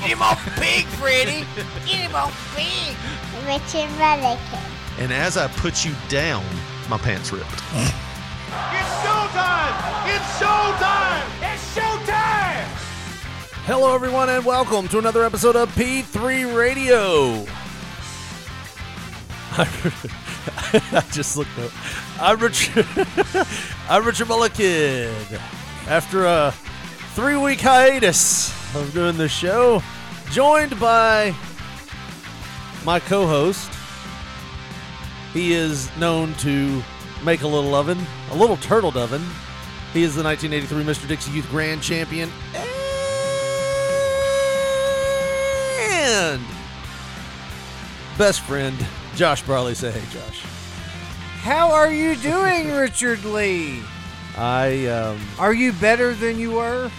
Get him off pig, Freddy. Get him off pig. Richard Mullican. And as I put you down, my pants ripped. It's showtime! It's showtime! It's showtime! Hello, everyone, and welcome to another episode of P3 Radio. I just looked up. I'm Richard. I'm Richard Mullican. After a three-week hiatus of doing this show, joined by my co-host. He is known to make a little oven, a little turtle oven. He is the 1983 Mr. Dixie Youth Grand Champion and best friend Josh Barley. Say hey, Josh. How are you doing, Richard Lee? I um, Are you better than you were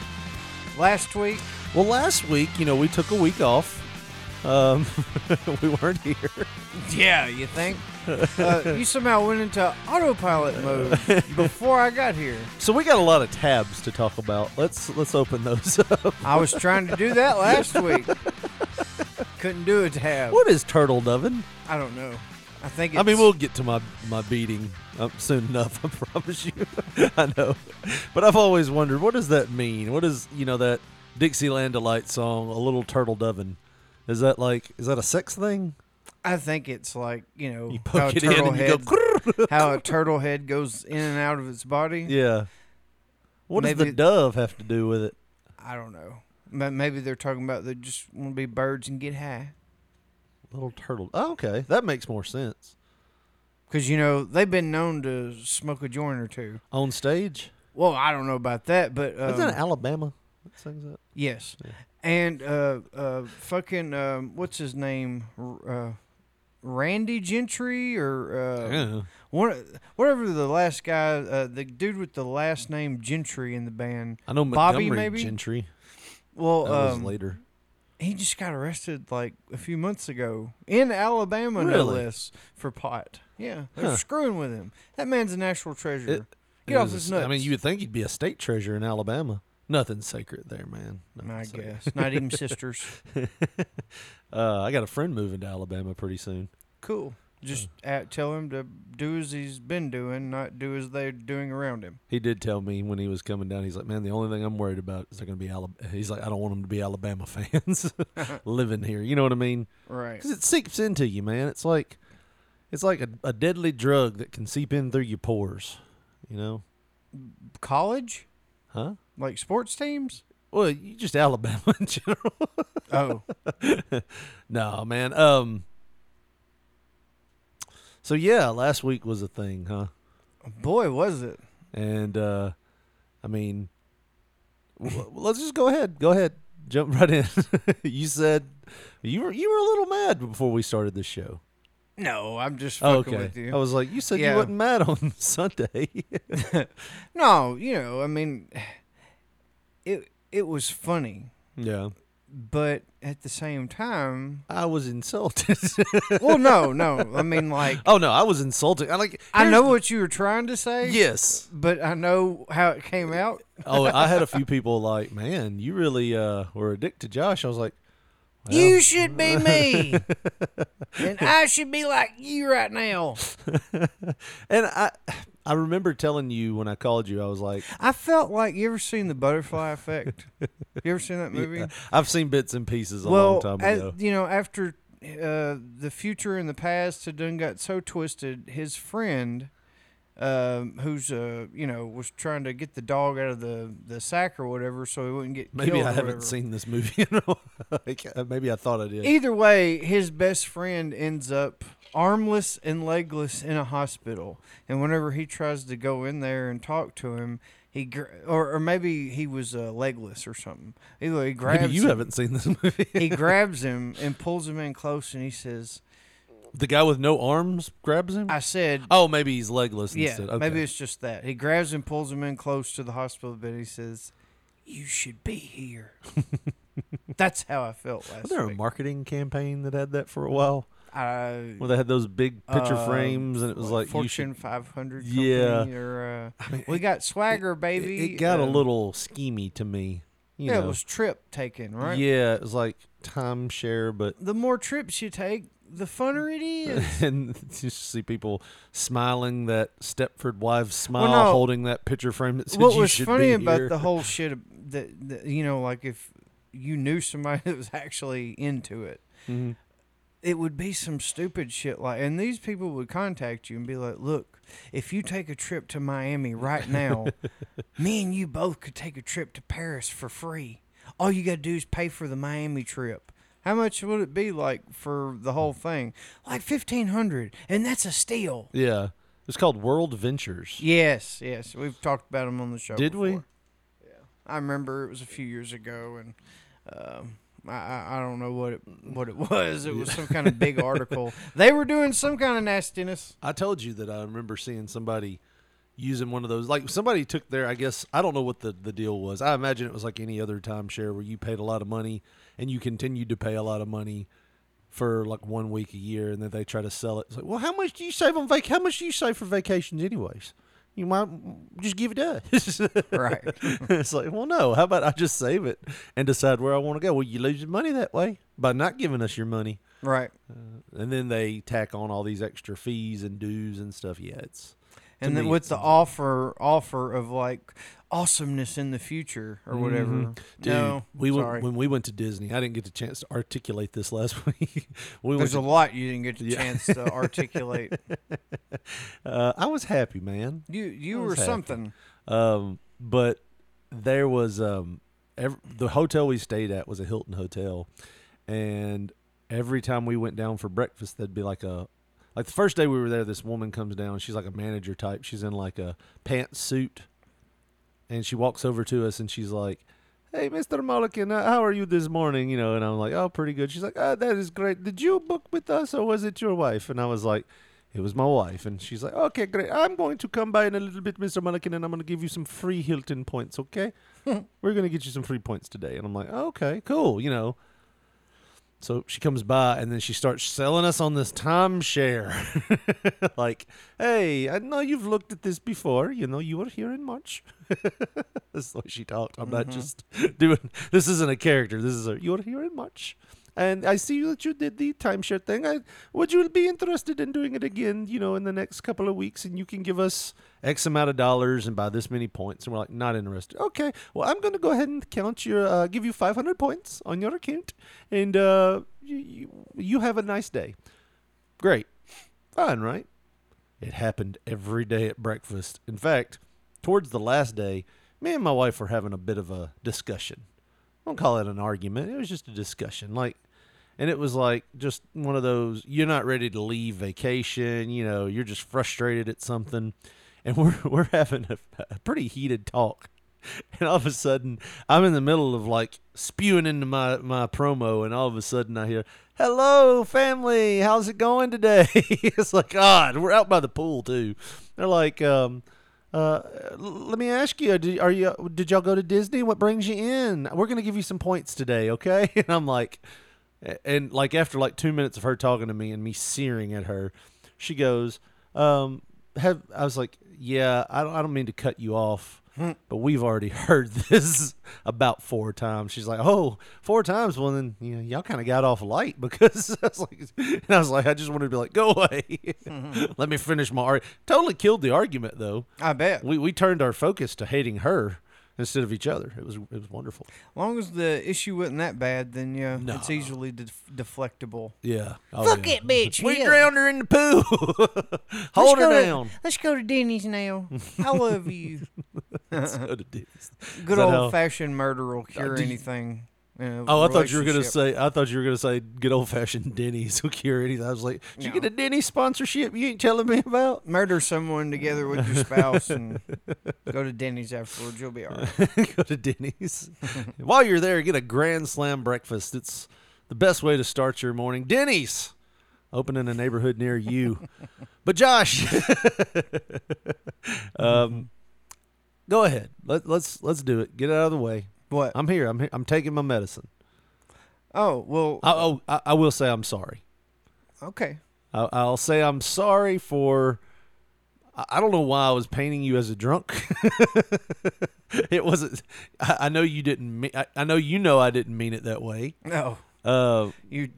last week? Well last week, you know, we took a week off. Um, we weren't here. Yeah, you think? Uh, you somehow went into autopilot mode before I got here. So we got a lot of tabs to talk about. Let's let's open those up. I was trying to do that last week. Couldn't do a tab. What is turtle oven? I don't know. I think it's, I mean, we'll get to my my beating um, soon enough. I promise you. I know, but I've always wondered what does that mean. What is you know that Dixieland delight song, "A Little Turtle Dovin"? Is that like is that a sex thing? I think it's like you know You how a poke it in turtle and you head, go. how a turtle head goes in and out of its body. yeah. What does Maybe- the dove have to do with it? I don't know. Ma- Maybe they're talking about they just want to be birds and get high. Little turtle. Oh, okay, that makes more sense. Because, you know, they've been known to smoke a joint or two. On stage, Well, I don't know about that, but. Um, isn't it Alabama sings that? Yes. And, uh, uh, fucking, um, what's his name? Uh, Randy Gentry or, uh, one, whatever the last guy, uh, the dude with the last name Gentry in the band. I know Bobby, maybe? Gentry. Well, That was um, later. he just got arrested like a few months ago in Alabama, no less, for pot. Yeah, they're Huh. screwing with him. That man's a national treasure. It- Get It off was a his nuts. I mean, you would think he'd be a state treasure in Alabama. Nothing sacred there, man. Nothing I sacred. guess not even sisters. Uh, I got a friend moving to Alabama pretty soon. Cool. Just at, tell him to do as he's been doing, not do as they're doing around him. He did tell me when he was coming down. He's like, "Man, the only thing I'm worried about is they're going to be Alabama." He's like, "I don't want them to be Alabama fans living here." You know what I mean? Right. Because it seeps into you, man. It's like, it's like a, a deadly drug that can seep in through your pores. You know? College, Huh? Like sports teams. Well, you just Alabama in general. Oh, no, man. Um. So yeah, last week was a thing, huh? boy, was it? And uh I mean, w- let's just go ahead. Go ahead. Jump right in. you said you were you were a little mad before we started this show. No, I'm just Oh, okay. with you. I was like, you said Yeah. you wasn't mad on Sunday. no, you know, I mean, it it was funny, yeah. but at the same time, I was insulted. well, no, no. I mean, like, oh no, I was insulted. I like. I know what you were trying to say. Yes. but I know how it came out. Oh, I had a few people like, man, you really uh were a dick to Josh. I was like, well, You should be me, and I should be like you right now. and I I remember telling you when I called you, I was like, I felt like you ever seen the Butterfly Effect? You ever seen that movie? I've seen bits and pieces a well, long time as- ago. you know, after uh, the future and the past had done got so twisted, his friend, um, who's uh, you know, was trying to get the dog out of the the sack or whatever, so he wouldn't get Maybe I haven't seen this movie. Like, uh, Maybe I thought I did. Either way, his best friend ends up armless and legless in a hospital. And whenever he tries to go in there and talk to him, he gr- or or maybe he was uh, legless or something. Either he grabs Maybe you him, haven't seen this movie. he grabs him and pulls him in close, and he says, the guy with no arms grabs him. "I said." oh, maybe he's legless Yeah, instead. Okay. maybe it's just that. He grabs him, pulls him in close to the hospital bed. He says, "You should be here." That's how I felt last Was there a marketing campaign that had that for a while? I, Where they had those big picture uh, frames and it was like Fortune should, 500. Yeah. Or, uh, mean, we got swagger, baby. It, it got a Um, little schemy to me. You yeah, know. it was trip taken, right? Yeah, it was like timeshare, but The more trips you take, the funner it is. and you see people smiling that Stepford wives smile, no. holding that picture frame that says what was funny about here." the whole shit that, that you know like if you knew somebody that was actually into it Mhm. It would be some stupid shit like and these people would contact you and be like look if you take a trip to miami right now me and you both could take a trip to paris for free. All you gotta do is pay for the miami trip. How much would it be like for the whole thing? Like 1500 and that's a steal. Yeah, it's called World Ventures. Yes, yes, we've talked about them on the show. Did we? Yeah, I remember it was a few years ago, and um, I, I don't know what it what it was. It was some kind of big article. They were doing some kind of nastiness. I told you that I remember seeing somebody using one of those. Like somebody took their, I guess I don't know what the the deal was. I imagine it was like any other timeshare where you paid a lot of money and you continued to pay a lot of money for like one week a year, and then they try to sell it. It's like, well, how much do you save on vac? How much do you save for vacations, anyways? You might just give it to us. Right. it's like, well, no. How about I just save it and decide where I want to go? Well, you lose your money that way by not giving us your money, Right. Uh, and then they tack on all these extra fees and dues and stuff. Yeah, it's And then me, with the offer offer of like awesomeness in the future or whatever. Mhm. Dude, no, we sorry. went when we went to Disney. I didn't get the chance to articulate this last week. we There's a lot you didn't get the Yeah. chance to articulate. uh, I was happy, man. You you were happy. something. Um, but there was um, ev the hotel we stayed at was a Hilton hotel, and every time we went down for breakfast, there'd be like a like the first day we were there. This woman comes down. She's like a manager type. She's in like a pantsuit, and she walks over to us and she's like. Hey, Mr. Mulligan, uh, how are you this morning? You know, and I'm like, oh, pretty good. She's like, oh, that is great. Did you book with us or was it your wife? And I was like, it was my wife. And she's like, okay, great. I'm going to come by in a little bit, Mr. Mulligan, and I'm going to give you some free Hilton points, okay? We're going to get you some free points today. And I'm like, okay, cool, you know. So she comes by and then she starts selling us on this timeshare. like, hey, I know you've looked at this before. You know, you were here in March. That's the way she talked. I'm not mm-hmm. just doing this isn't a character. This is a you were here in March. And I see that you did the timeshare thing. I would you be interested in doing it again, you know, in the next couple of weeks and you can give us X amount of dollars and buy this many points and we're like not interested. Okay. Well, I'm going to go ahead and count your uh, give you 500 points on your account and uh you, you, have a nice day. Great. Fine, right? It happened every day at breakfast. In fact, towards the last day, me and my wife were having a bit of a discussion. I don't call it an argument. It was just a discussion. Like, and it was like just one of those you're not ready to leave vacation. You know, you're just frustrated at something, and we're we're having a, a pretty heated talk. And all of a sudden, I'm in the middle of like spewing into my, my promo, and all of a sudden I hear, Hello, family. How's it going today? it's like, God, we're out by the pool, too. They're like, um, uh, let me ask you, did, are you, did y'all go to Disney? What brings you in? We're going to give you some points today, okay? And I'm like, and like after like two minutes of her talking to me and me searing at her, she goes, um, have, I was like, yeah, I don't, I don't mean to cut you off but we've already heard this about four times. She's like, "Oh, four times? Well, then you know, y'all kind of got off light because I was like, and I was like, I just wanted to be like, go away, let me finish my argument. Totally killed the argument though. I bet. We we turned our focus to hating her instead of each other. It was it was wonderful. As long as the issue wasn't that bad, then yeah, No. it's easily def- deflectable. Yeah. Oh, Fuck yeah. it, bitch. We yeah. drowned her in the pool. Hold her go to- down. let's go to Denny's now. I love you. Let's go to Disney. Good old how- fashioned murder will uh, cure did you- anything. Oh, I thought you were gonna say. I thought you were gonna say good old fashioned Denny's cure anything. I was like, did you get a Denny's sponsorship? You ain't telling me about. murder someone together with your spouse and go to Denny's afterwards. You'll be all right. Go to Denny's. While you're there, get a Grand Slam breakfast. It's the best way to start your morning. Denny's, open in a neighborhood near you. but Josh, um, go ahead. Let, let's let's do it. Get it out of the way. What? I'm here. I'm here. I'm taking my medicine. Oh well. I, oh, I, I will say I'm sorry. okay. I, I'll say I'm sorry for. I don't know why I was painting you as a drunk. it wasn't. I, I know you didn't. Mean, I, I know you know I didn't mean it that way. No, Uh, you.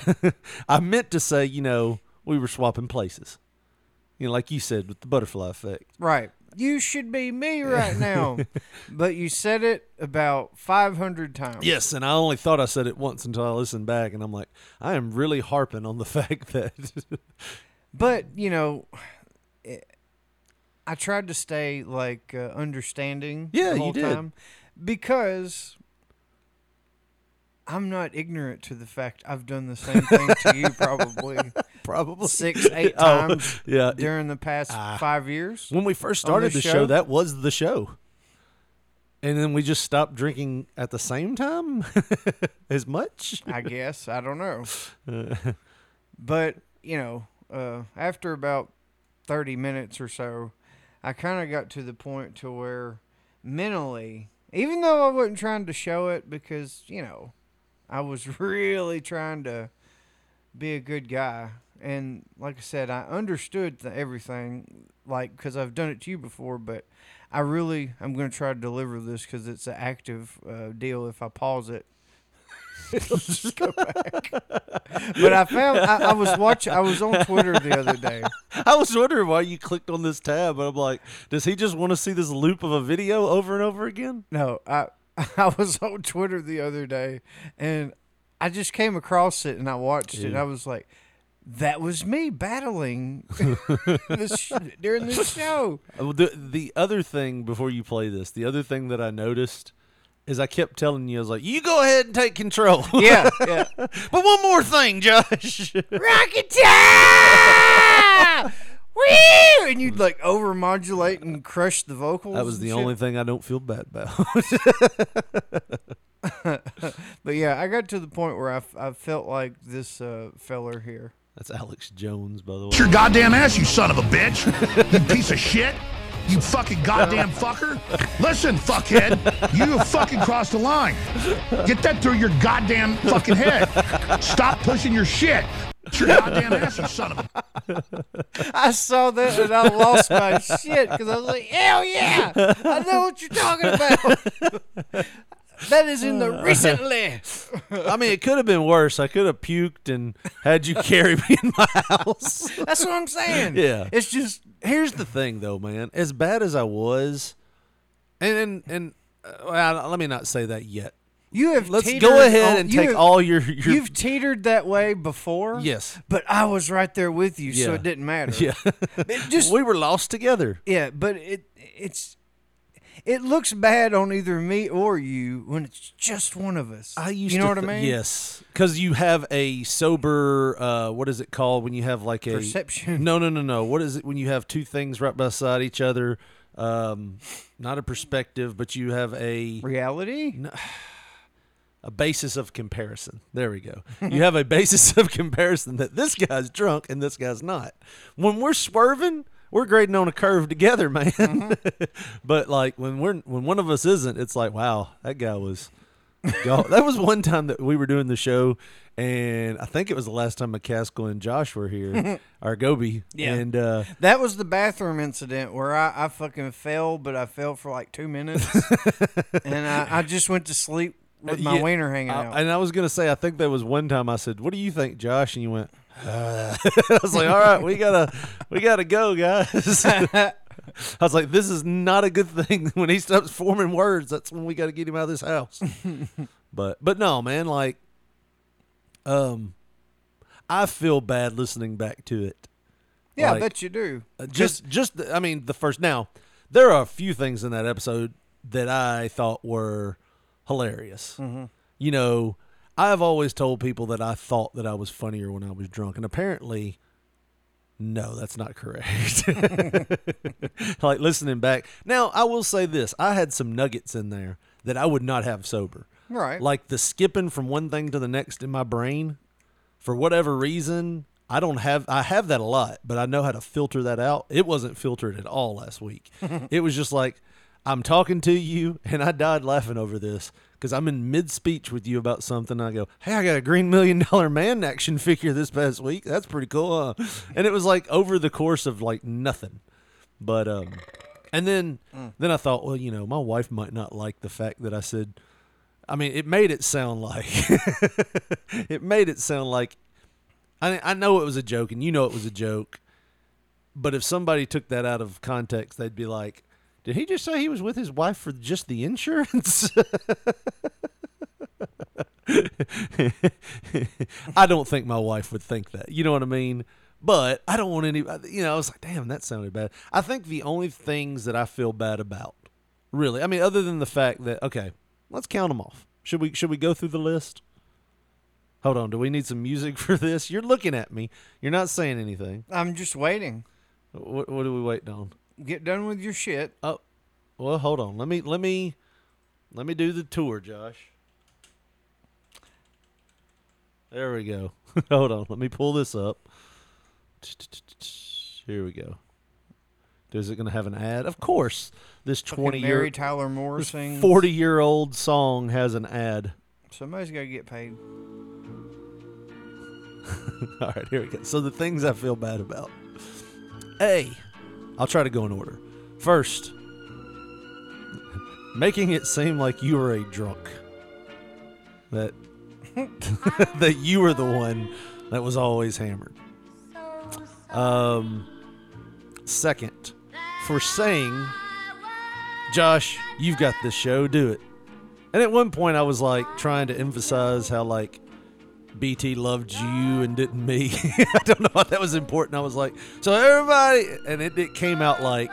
I meant to say, you know, we were swapping places. You know, like you said with the butterfly effect. Right. You should be me right now. but you said it about 500 times. Yes, and I only thought I said it once until I listened back, and I'm like, I am really harping on the fact that. But, you know, it, I tried to stay, like, uh, understanding Yeah, the you did. time because I'm not ignorant to the fact I've done the same thing to you probably Probably six, eight Oh, times yeah. during the past Ah. five years. When we first started the show? show? that was the show. And then we just stopped drinking at the same time as much. I guess. I don't know. but, you know, uh, after about 30 minutes or so, I kind of got to the point to where mentally, even though I wasn't trying to show it because, you know, I was really trying to be a good guy. And like I said, I understood the, everything, like, because I've done it to you before, but I really, I'm going to try to deliver this because it's an active uh, deal. If I pause it, it'll just go back. but I found, I, I was watching, I was on Twitter the other day. I was wondering why you clicked on this tab, and I'm like, does he just want to see this loop of a video over and over again? No, I I was on Twitter the other day and I just came across it and I watched it and I was like, that was me battling this sh- during this show. Uh, The the other thing before you play this, the other thing that I noticed is I kept telling you, I was like, you go ahead and take control. Yeah, yeah. but one more thing, Josh. Rocket time! Woo! And you'd like overmodulate and crush the vocals. that was the only thing I don't feel bad about. But yeah, I got to the point where I, f- I felt like this uh, feller here. That's Alex Jones, by the way. It's your goddamn ass, you son of a bitch. You piece of shit. You fucking goddamn fucker. Listen, fuckhead. You have fucking crossed the line. Get that through your goddamn fucking head. Stop pushing your shit. It's your goddamn ass, you son of a. I saw that and I lost my shit because I was like, hell yeah, I know what you're talking about. That is in the recently. I mean, it could have been worse. I could have puked and had you carry me in my house. That's what I'm saying. Yeah. It's just, Here's the thing, though, man. As bad as I was, and and, and uh, well, let me not say that yet. you have Let's teetered go ahead and you take have- all your, your You've teetered that way before. yes, But I was right there with you, so it didn't matter. yeah. Just, we were lost together. yeah, but it it's it looks bad on either me or you when it's just one of us. I used you know to what I mean? Yes, because you have a sober. Uh, what is it called when you have like a Perception. No, no, no, no. What is it when you have two things right beside each other? Um, not a perspective, but you have a Reality? a basis of comparison. There we go. You have a basis of comparison that this guy's drunk and this guy's not. When we're swerving, we're grading on a curve together, man. Mm-hmm. but like when we're when one of us isn't, it's like, wow, that guy was. Y'all, that was one time that we were doing the show, and I think it was the last time McCaskill and Josh were here, our Goby. Yeah. And uh, That was the bathroom incident where I, I fucking fell, but I fell for like two minutes, and I, I just went to sleep with my yeah, wiener hanging I- out. and I was gonna say, I think there was one time I said, "What do you think, Josh?" And you went, uh. I was like, "All right, we gotta, we gotta go, guys." I was like, "This is not a good thing." When he stops forming words, that's when we got to get him out of this house. but, but no, man, like, um, I feel bad listening back to it. yeah, I bet you do. Uh, just just the- I mean the first now there are a few things in that episode that I thought were hilarious. Mm-hmm. you know, I've always told people that I thought that I was funnier when I was drunk, and apparently, no, that's not correct. like listening back. Now, I will say this I had some nuggets in there that I would not have sober. Right. Like the skipping from one thing to the next in my brain, for whatever reason, I don't have I have that a lot, but I know how to filter that out. It wasn't filtered at all last week. it was just like I'm talking to you and I died laughing over this because I'm in mid speech with you about something. I go, Hey, I got a green million dollar man action figure this past week. That's pretty cool. Huh? And it was like over the course of like nothing. But um and then then I thought, well, you know, my wife might not like the fact that I said I mean, it made it sound like it made it sound like I I know it was a joke and you know it was a joke. But if somebody took that out of context, they'd be like, "Did he just say he was with his wife for just the insurance?" I don't think my wife would think that. You know what I mean? But I don't want any. You know, I was like, "Damn, that sounded bad." I think the only things that I feel bad about, really, I mean, other than the fact that okay, let's count them off. Should we? Should we go through the list? Hold on. Do we need some music for this? You're looking at me. You're not saying anything. I'm just waiting. What, what are we waiting on? Get done with your shit. Oh, well, hold on. Let me let me let me do the tour, Josh. There we go. hold on. Let me pull this up. Here we go. Is it going to have an ad? Of course. This Fucking twenty year Mary Tyler Moore sings. forty year old song has an ad. Somebody's got to get paid. All right, here we go. So the things I feel bad about. A, I'll try to go in order. First, making it seem like you were a drunk. That that you were the one that was always hammered. Um, second, for saying, Josh, you've got this show, do it. And at one point, I was like trying to emphasize how like BT loved you and didn't me. I don't know why that was important. I was like, so everybody, and it, it came out like,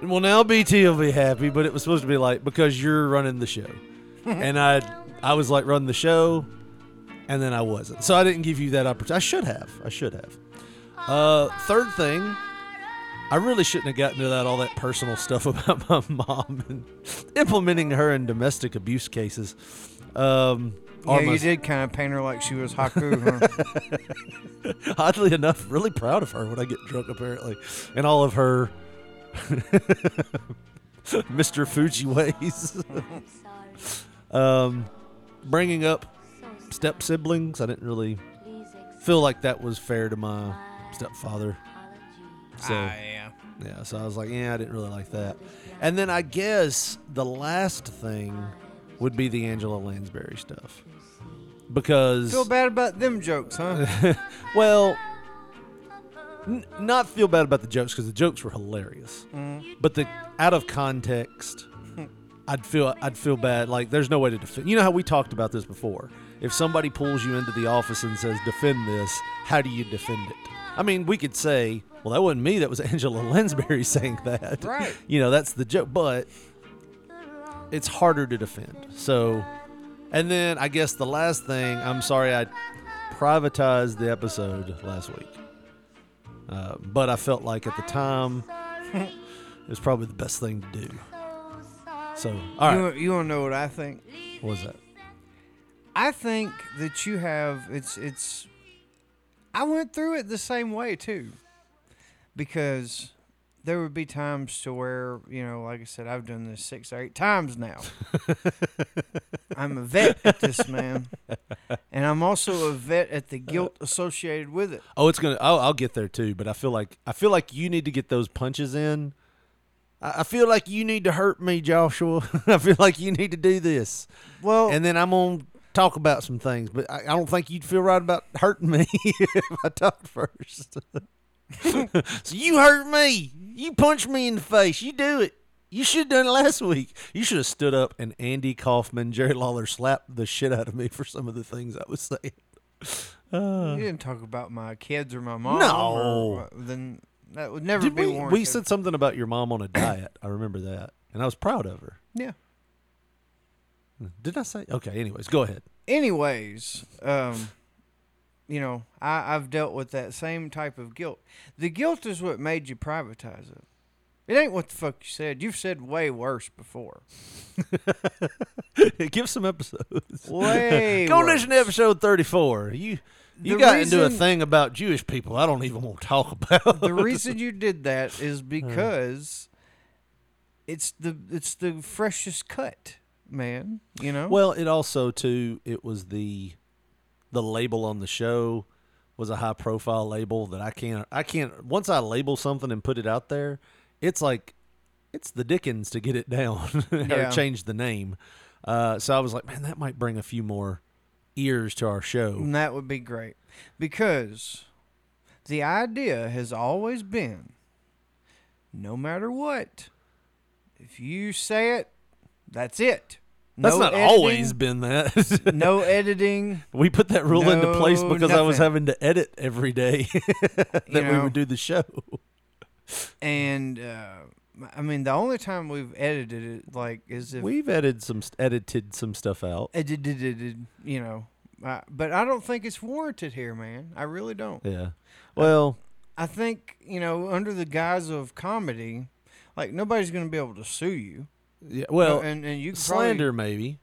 well, now BT will be happy, but it was supposed to be like because you're running the show, and I, I was like running the show, and then I wasn't. So I didn't give you that opportunity. I should have. I should have. Uh, third thing, I really shouldn't have gotten into that all that personal stuff about my mom and implementing her in domestic abuse cases. Um, Yeah, you did kind of paint her like she was Haku, huh? Oddly enough, really proud of her when I get drunk, apparently, and all of her Mr. Fuji ways. um, bringing up step siblings, I didn't really feel like that was fair to my stepfather. So Ah, yeah. yeah, so I was like, yeah, I didn't really like that. And then I guess the last thing would be the Angela Lansbury stuff. Because Feel bad about them jokes, huh? well, n- not feel bad about the jokes because the jokes were hilarious, mm-hmm. but the out of context, I'd feel I'd feel bad. Like there's no way to defend. You know how we talked about this before. If somebody pulls you into the office and says defend this, how do you defend it? I mean, we could say, well, that wasn't me. That was Angela Lansbury saying that. Right. You know, that's the joke, but it's harder to defend. So, and then I guess the last thing, I'm sorry I privatized the episode last week. Uh, but I felt like at the time it was probably the best thing to do. So, all You, right. you want to know what I think? What was that? I think that you have it's it's I went through it the same way too. Because there would be times to where, you know, like I said, I've done this six or eight times now. I'm a vet at this, man. And I'm also a vet at the uh, guilt associated with it. Oh, it's gonna. Oh, I'll get there too. But I feel like I feel like you need to get those punches in. I I feel like you need to hurt me, Joshua. I feel like you need to do this, Well, and then I'm gonna talk about some things. But I, I don't think you'd feel right about hurting me if I talked first. so you hurt me. You punch me in the face. You do it. You should have done it last week. You should have stood up and Andy Kaufman, Jerry Lawler slapped the shit out of me for some of the things I was saying. you didn't talk about my kids or my mom. No. or- then that would never Did be we, warranted. we said something about your mom on a diet. I remember that, and I was proud of her. Yeah. Did I say? Okay. Anyways, go ahead. anyways, um, you know, I, I've dealt with that same type of guilt. The guilt is what made you privatize it. It ain't what the fuck you said. You've said way worse before. Give some episodes. Way Go worse. listen to episode thirty-four. You you The got into a thing about Jewish people. I don't even want to talk about. the reason you did that is because it's the it's the freshest cut, man. You know. Well, it also too. It was the the label on the show was a high profile label that I can't. I can't. Once I label something and put it out there, it's like it's the Dickens to get it down Yeah. or change the name. Uh, so I was like, man, that might bring a few more ears to our show. And that would be great because the idea has always been no matter what, if you say it, that's it. That's No not editing, always been that. no editing. We put that rule into place No, because I was having to edit every day that we know. would do the show. And uh, I mean, the only time we've edited it, like, is if We've edited some edited some stuff out. edited, you know. Uh, but I don't think it's warranted here, man. I really don't. Yeah. Well, I think you know, under the guise of comedy, like nobody's going to be able to sue you. Yeah. Well, and and you slander Probably, maybe.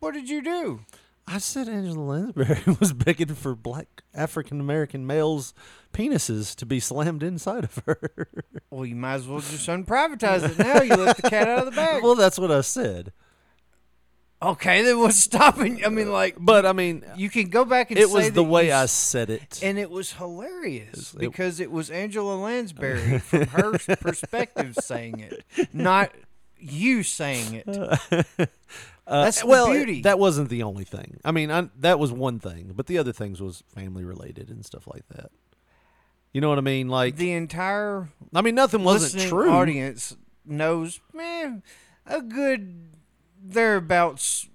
what did you do? I said Angela Lansbury was begging for black African American males' penises to be slammed inside of her. Well, you might as well just unprivatize it now. You let the cat out of the bag. well, that's what I said. okay, then what's stopping? I mean, like, But I mean, you can go back and it was the way I said it. and it was hilarious it- because it was Angela Lansbury from her perspective saying it, not you saying it. Uh, That's well, it- beauty. that wasn't the only thing. I mean, I, that was one thing, but the other things was family related and stuff like that. You know what I mean? Like, The entire I mean, nothing wasn't true. audience knows, man, a good thereabouts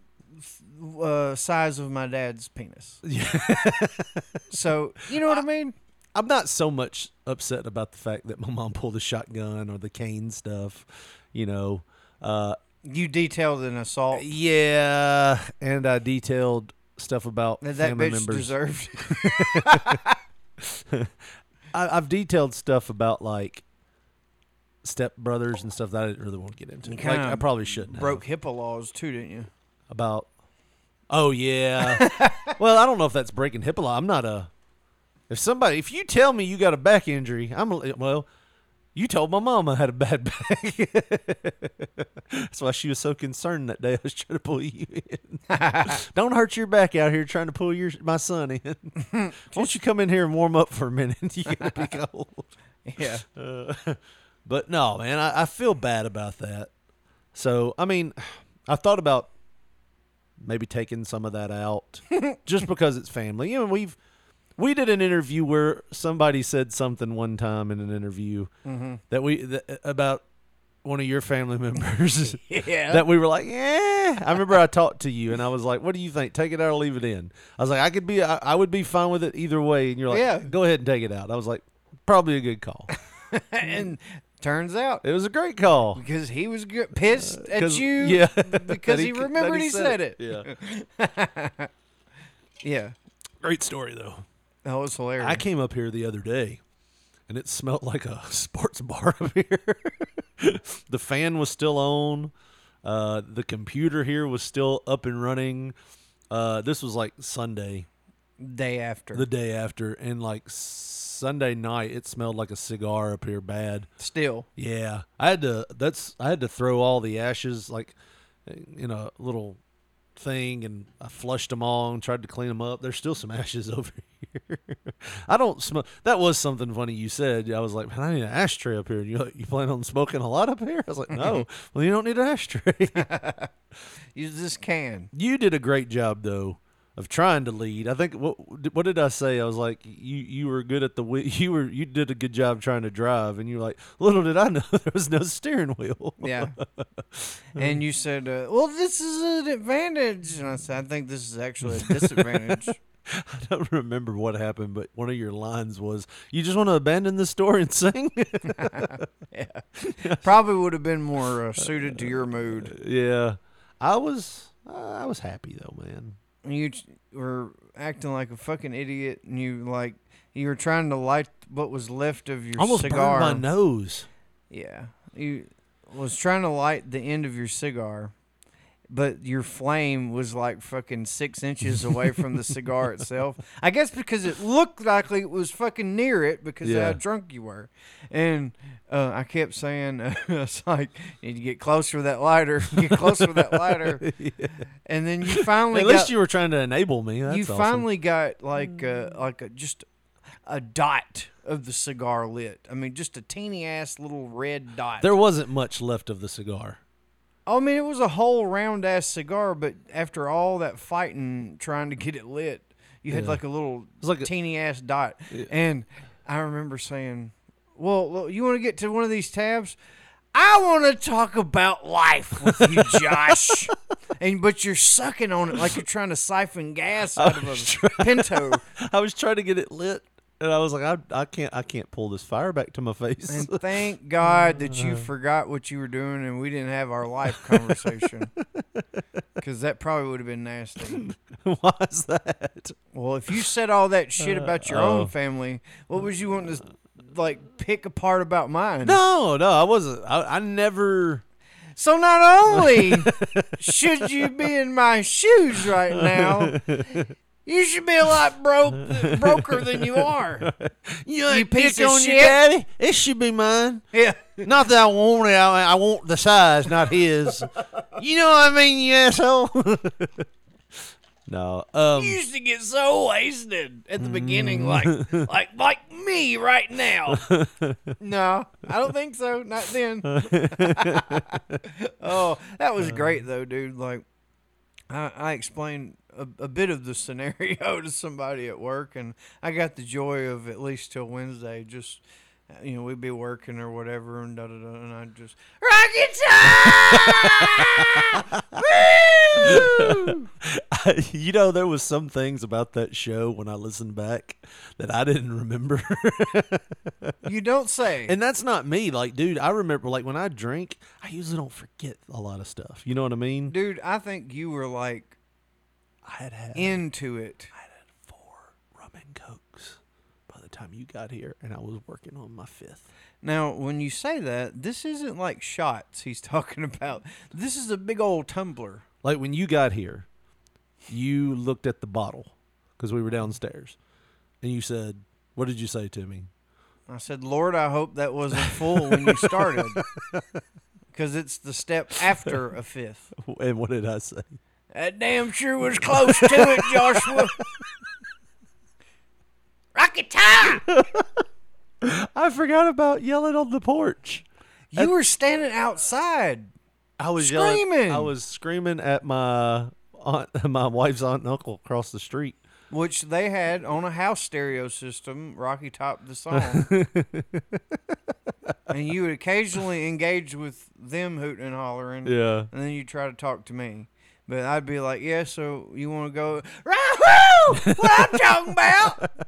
uh, size of my dad's penis. so you know what I mean? I'm not so much upset about the fact that my mom pulled a shotgun or the cane stuff. You know, uh, You detailed an assault yeah, and I detailed stuff about that that family bitch members. deserved. I, I've detailed stuff about like stepbrothers and stuff that I didn't really want to get into. Like I probably shouldn't. Broke have. HIPAA laws too, didn't you? about. Oh yeah. well, I don't know if that's breaking HIPAA law. I'm not a. If somebody, if you tell me you got a back injury, I'm well. You told my mom I had a bad back. That's why she was so concerned that day I was trying to pull you in. Don't hurt your back out here trying to pull your my son in. Why don't you come in here and warm up for a minute? You gotta be cold. Yeah. Uh, but no, man, I, I feel bad about that. So, I mean, I thought about maybe taking some of that out just because it's family. You know, we've we did an interview where somebody said something one time in an interview that we that, about one of your family members Yeah. that we were like, yeah. I remember I talked to you and I was like, what do you think? Take it out or leave it in? I was like, I could be, I, I would be fine with it either way. And you're like, Yeah. go ahead and take it out. I was like, probably a good call. and turns out It was a great call. because he was good, pissed at Uh, 'Cause- you, yeah, because he, he- remembered he he, said said it. it. Yeah. Yeah, Great story though. That was hilarious. I came up here the other day and it smelled like a sports bar up here. the fan was still on. Uh, the computer here was still up and running. Uh, this was like Sunday, day after. the day after, and like Sunday night, it smelled like a cigar up here bad. Still, Yeah, I had to. That's I had to throw all the ashes like in a little thing, and I flushed them all and tried to clean them up. There's still some ashes over here. I don't smell. That was something funny you said. I was like, man, I need an ashtray up here. And you like, you plan on smoking a lot up here? I was like, no. well, you don't need an ashtray. you just can. you did a great job though. Of trying to lead, I think. What what did I say? I was like, you you were good at the wheel. You were you did a good job trying to drive, and you were like, little did I know there was no steering wheel. Yeah. and you said, uh, "Well, this is an advantage," and I said, "I think this is actually a disadvantage." I don't remember what happened, but one of your lines was, "You just want to abandon the store and sing." Probably would have been more uh, suited to your mood. yeah, I was. Uh, I was happy though, man. You were acting like a fucking idiot, and you like you were trying to light what was left of your Almost cigar. burned my nose. Yeah, you was trying to light the end of your cigar, but your flame was like fucking six inches away from the cigar itself. I guess because it looked like it was fucking near it because of Yeah. how drunk you were, and uh, I kept saying, uh, "It's like you need to get closer with that lighter, get closer with that lighter," and then you finally At least you were trying to enable me. That's you awesome. finally got like uh, like a, just a dot of the cigar lit. I mean, just a teeny ass little red dot. There wasn't much left of the cigar. I mean, it was a whole round ass cigar, but after all that fighting trying to get it lit, you had Yeah. like a little like a- teeny ass dot. Yeah. And I remember saying, "Well, you want to get to one of these tabs? I want to talk about life with you, Josh." and but you're sucking on it like you're trying to siphon gas out of a Pinto. I was trying to get it lit, and I was like, I, I can't, I can't pull this fire back to my face. And thank God that you uh. forgot what you were doing and we didn't have our life conversation. Because that probably would have been nasty. Why is that? Well, if you said all that shit uh, about your oh. own family, what was you wanting to like pick apart about mine? No, no, I wasn't. I, I never. So not only should you be in my shoes right now, you should be a lot broke broker than you are. You, You piece pick of on shit. your daddy. It should be mine. Yeah. Not that I want it. I, I want the size, not his. you know what I mean, you asshole. no. Um. You used to get so wasted at the beginning, like like like me right now. no, I don't think so. Not then. oh, that was great though, dude. Like, I, I explained a, a bit of the scenario to somebody at work, and I got the joy of at least till Wednesday. Just uh, you know, we'd be working or whatever, and da da da, and I just rocket time. You know, there was some things about that show when I listened back that I didn't remember. You don't say. and that's not me. Like, dude, I remember like when I drink, I usually don't forget a lot of stuff. You know what I mean? Dude, I think you were like I had had into it. four rum and cokes by the time you got here, and I was working on my fifth. Now, when you say that, this isn't like shots he's talking about. This is a big old tumbler. Like when you got here, you looked at the bottle because we were downstairs, and you said, "What did you say to me?" I said, Lord, I hope that wasn't full when you started. Because it's the step after a fifth. And what did I say? That damn sure was close to it, Joshua. Rocket time! I forgot about yelling on the porch. You were standing outside. I was yelling. Screaming! I was screaming at my aunt, my wife's aunt and uncle across the street. Which they had on a house stereo system, Rocky Top the song. and you would occasionally engage with them hooting and hollering. Yeah. And then you try to talk to me. But I'd be like, yeah, so you want to go, Rahoo! What I'm talking about?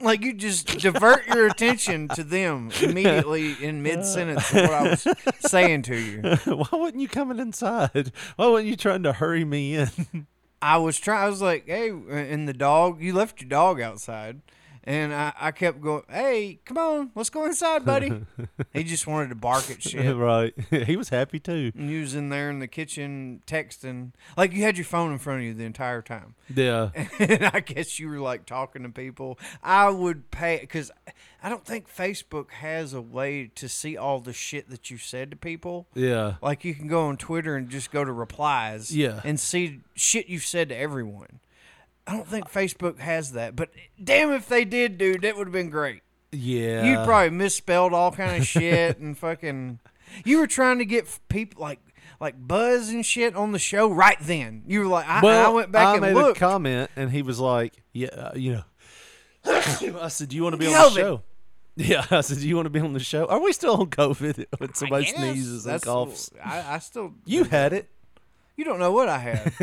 like you just divert your attention to them immediately in mid sentence of what I was saying to you. Why wasn't you coming inside? Why weren't you trying to hurry me in? I was trying. I was like, "Hey," uh, and the dog. You left your dog outside, and I, I kept going. Hey, come on, let's go inside, buddy. he just wanted to bark at shit. right. He was happy too. And you was in there in the kitchen texting, like you had your phone in front of you the entire time. Yeah. and I guess you were like talking to people. I would pay because I don't think Facebook has a way to see all the shit that you said to people. Yeah. Like you can go on Twitter and just go to replies, Yeah. and see shit you've said to everyone. I don't think Facebook has that, but damn if they did, dude, that would have been great. Yeah. You probably misspelled all kind of shit and fucking. You were trying to get people like like buzz and shit on the show right then. You were like, I, well, I went back I and made looked. a comment, and he was like, "Yeah, uh, you know." I said, "Do you want to be on the show?" Yeah, I said, "Do you want to be on the show?" Are we still on COVID when somebody sneezes and coughs? I, I still. You had it. You don't know what I have.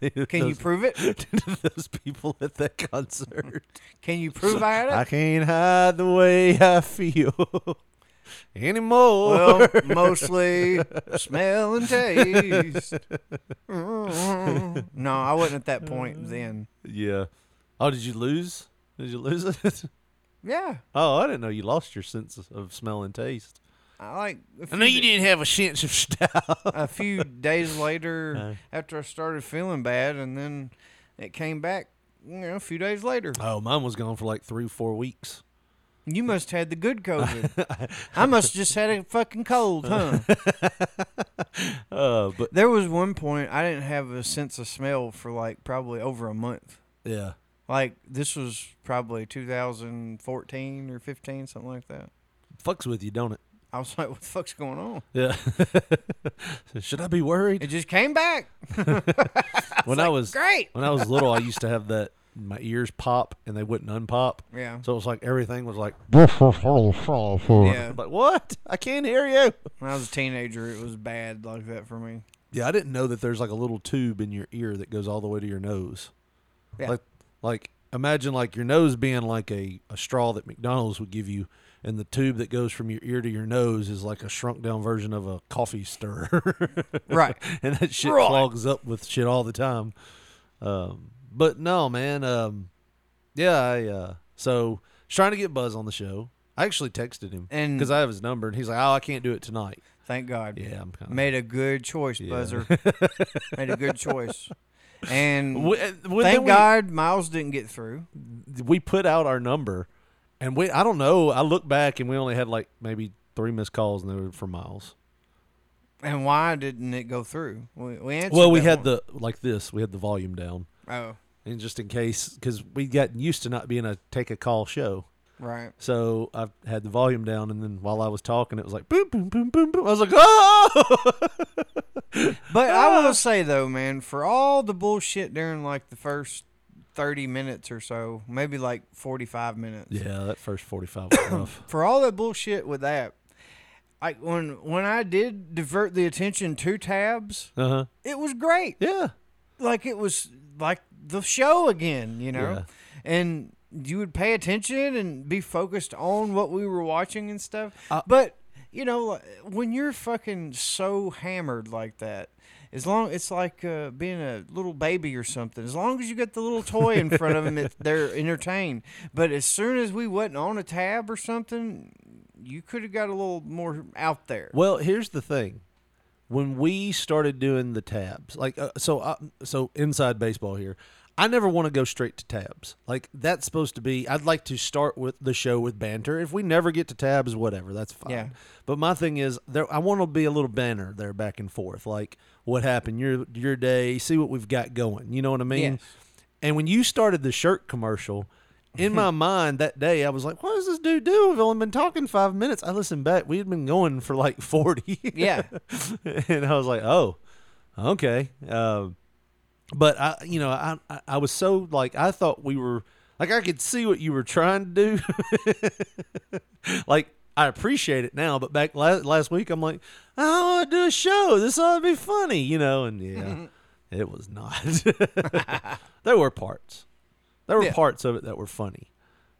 Can you prove it? those people at that concert. Can you prove I had it? I can't hide the way I feel. anymore. Well, mostly smell and taste. no, I wasn't at that point then. yeah. Oh, did you lose? Did you lose it? Yeah, oh, I didn't know you lost your sense of- of smell and taste. I like. a I few know you da- didn't have a sense of style. A few days later, Uh. after I started feeling bad, and then it came back. You know, a few days later. Oh, mine was gone for like three, four weeks. You must had the good COVID. I must just had a fucking cold, huh? Uh, but There was one point I didn't have a sense of smell for like probably over a month. yeah, Like this was probably 2014 or 15, something like that. fucks with you, don't it? I was like, "What the fuck's going on?" Yeah. Should I be worried? It just came back. when I was Great. when I was little, I used to have that my ears pop and they wouldn't unpop. Yeah. So it was like everything was like, Yeah. like what? I can't hear you. When I was a teenager, it was bad like that for me. Yeah, I didn't know that there's like a little tube in your ear that goes all the way to your nose. Yeah. Like, like imagine like your nose being like a, a straw that McDonald's would give you, and the tube that goes from your ear to your nose is like a shrunk down version of a coffee stirrer. Right. and that shit Right. clogs up with shit all the time. Um, but no, man. Um, yeah, I uh, so trying to get Buzz on the show. I actually texted him And- because I have his number, and he's like, "Oh, I can't do it tonight." Thank God. Yeah, I'm kind of Made a good choice, Yeah. Buzzer. Made a good choice. And We- uh, thank we- God Miles didn't get through. we put out our number, and we I don't know. I look back, and we only had like maybe three missed calls, and they were for Miles. And why didn't it go through? We, we answered. Well, we had one. the like this. We had the volume down, Oh, and just in case, because we got used to not being a take a call show. right. So I had the volume down, and then while I was talking, it was like boom, boom, boom, boom, boom. I was like, oh! But I will say though, man, for all the bullshit during like the first thirty minutes or so, maybe like forty-five minutes. yeah, that first forty-five was rough. For all that bullshit with that, like when when I did divert the attention to tabs, Uh huh. it was great. Yeah. Like it was like the show again, you know, Yeah. and you would pay attention and be focused on what we were watching and stuff. Uh, but you know, when you're fucking so hammered like that. As long it's like uh, being a little baby or something. As long as you get the little toy in front of them, it, they're entertained. But as soon as we wasn't on a tab or something, you could have got a little more out there. Well, here's the thing. When we started doing the tabs, like uh, so, uh, so inside baseball here, I never want to go straight to tabs. Like that's supposed to be. I'd like to start with the show with banter. If we never get to tabs, whatever, that's fine. Yeah. But my thing is, there I want to be a little banter there, back and forth. Like what happened your your day. See what we've got going. You know what I mean? Yes. And when you started the shirt commercial, in my mind that day, I was like, "What does this dude do? We've only been talking five minutes." I listened back; we had been going for like forty. Yeah. and I was like, "Oh, okay." Um, but I, you know, I, I was so like I thought we were like I could see what you were trying to do. like I appreciate it now, but back last last week, I'm like, I want to do a show. This ought to be funny, you know. And yeah, it was not. there were parts. There were Yeah. parts of it that were funny.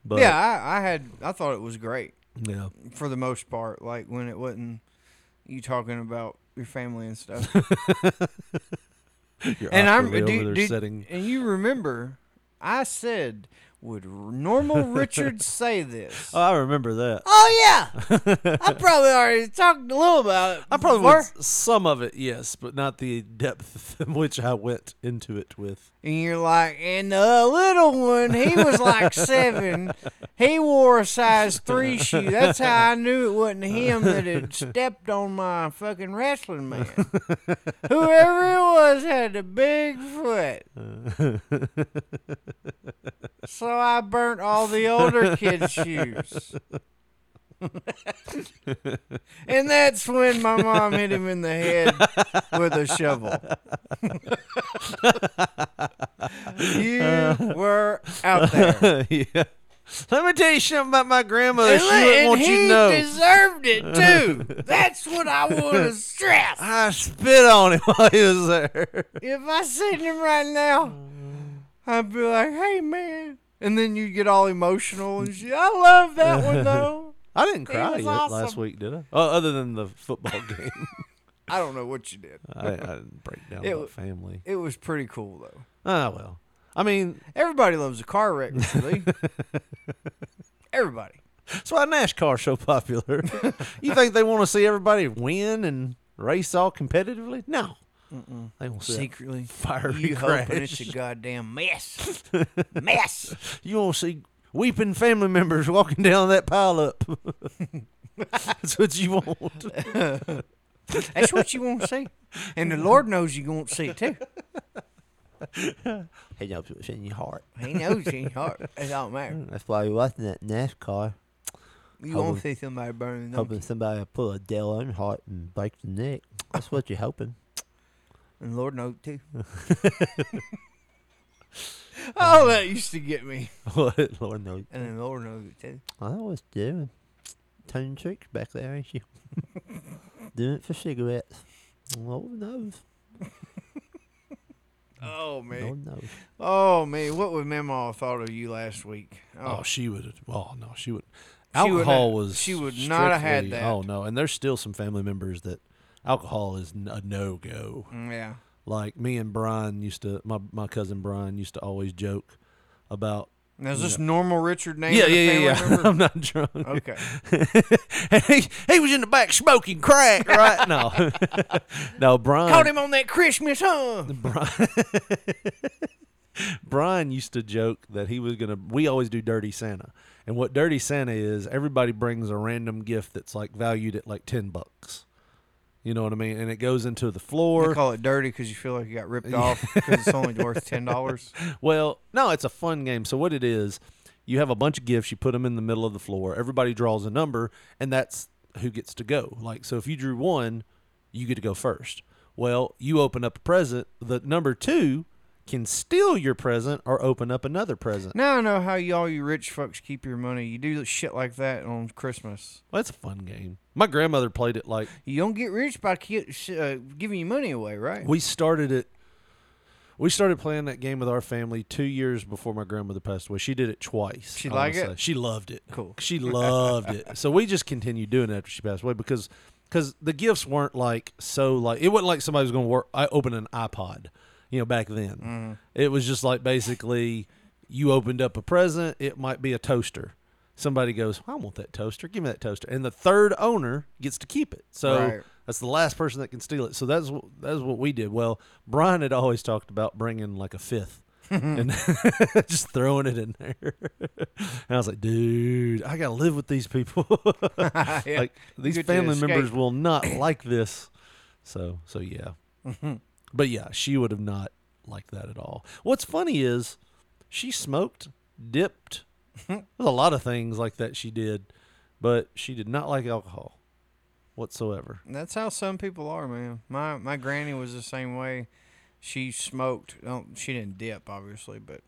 But yeah, I, I had I thought it was great yeah. for the most part. Like when it wasn't you talking about your family and stuff. You're and I'm do- do- setting. and you remember I said would normal Richard say this? Oh, I remember that. oh yeah, I probably already talked a little about it. I probably before. would some of it, yes, but not the depth in which I went into it with. And you're like, and the little one, he was like seven. He wore a size three shoe. That's how I knew it wasn't him that had stepped on my fucking wrestling man. Whoever it was had a big foot. so I burnt all the older kids' shoes. and that's when my mom hit him in the head with a shovel. you were out there. yeah. Let me tell you something about my grandmother. And, She wouldn't and want he you to know. deserved it too. That's what I want to stress. I spit on him while he was there. If I seen him right now, I'd be like, "Hey, man," and then you get all emotional and shit. I love that one though. I didn't cry yet last week, did I? Oh, other than the football game, I don't know what you did. I, I didn't break down It wa- family. It was pretty cool though. Ah, well. I mean, Everybody loves a car wreck. Lee. Everybody. that's why NASCAR's so popular. you think they want to see everybody win and race all competitively? No. They want to see that Secretly, fiery you crash. hoping it's a goddamn mess. mess. You want to see weeping family members walking down that pile up. That's what you want. That's what you want to see, and the Lord knows you want to see it too. He knows what's in your heart. He knows in your heart. It don't matter. That's why you're watching that NASCAR, You Hoping- want to see somebody burning up, hoping somebody will pull a Dale Earnhardt and break the neck. That's what you're hoping. And Lord knows too. oh, that used to get me, what? Lord knows. and the Lord knows it too. I was doing. Turning tricks back there, ain't you? doing it for cigarettes. Lord knows. Oh man. Lord knows. Oh man, what would Mama thought of you last week? Oh, oh. she would. Oh no, she would. She would Alcohol not- was. she would not have had strictly- that. Oh no, and there's still some family members that alcohol is a no go. Mm, yeah. Like me and Brian used to. My my cousin Brian used to always joke about. Now is this normal Richard name? Yeah, yeah, yeah, yeah. I'm not drunk. Okay. He, he was in the back smoking crack, right? No, no, Brian. Caught him on that Christmas, huh? Brian, Brian used to joke that he was gonna. We always do Dirty Santa, and what Dirty Santa is, everybody brings a random gift that's like valued at like ten bucks. You know what I mean? And it goes into the They floor. call it dirty because you feel like you got ripped off because it's only worth ten dollars. Well, no, it's a fun game. So what it is, you have a bunch of gifts. You put them in the middle of the floor. Everybody draws a number, and that's who gets to go. Like so, if you drew one, you get to go first. Well, you open up a present. The number two can steal your present or open up another present. Now I know how you all you rich folks keep your money. You do shit like that on Christmas. Well, it's a fun game. My grandmother played it like You don't get rich by ki- sh- uh, giving you money away, right? we started it. We started playing that game with our family two years before my grandmother passed away. She did it twice. She I wanna like it? say. She loved it. Cool. She loved it. So we just continued doing it after she passed away because because the gifts weren't like so like it wasn't like somebody was going to work. I opened an iPod, you know, back then. Mm-hmm. It was just like basically you opened up a present. It might be a toaster. Somebody goes, I want that toaster. Give me that toaster, and the third owner gets to keep it. So Right. that's the last person that can steal it. So that's what that's what we did. Well, Brian had always talked about bringing like a fifth. and just throwing it in there. and I was like, dude, I gotta live with these people. Yeah. Like these Good family members will not like this. So so yeah. But yeah, she would have not liked that at all. What's funny is she smoked, dipped. There's a lot of things like that she did, but she did not like alcohol whatsoever. That's how some people are, man. My my granny was the same way. She smoked. Don't she didn't dip, obviously, but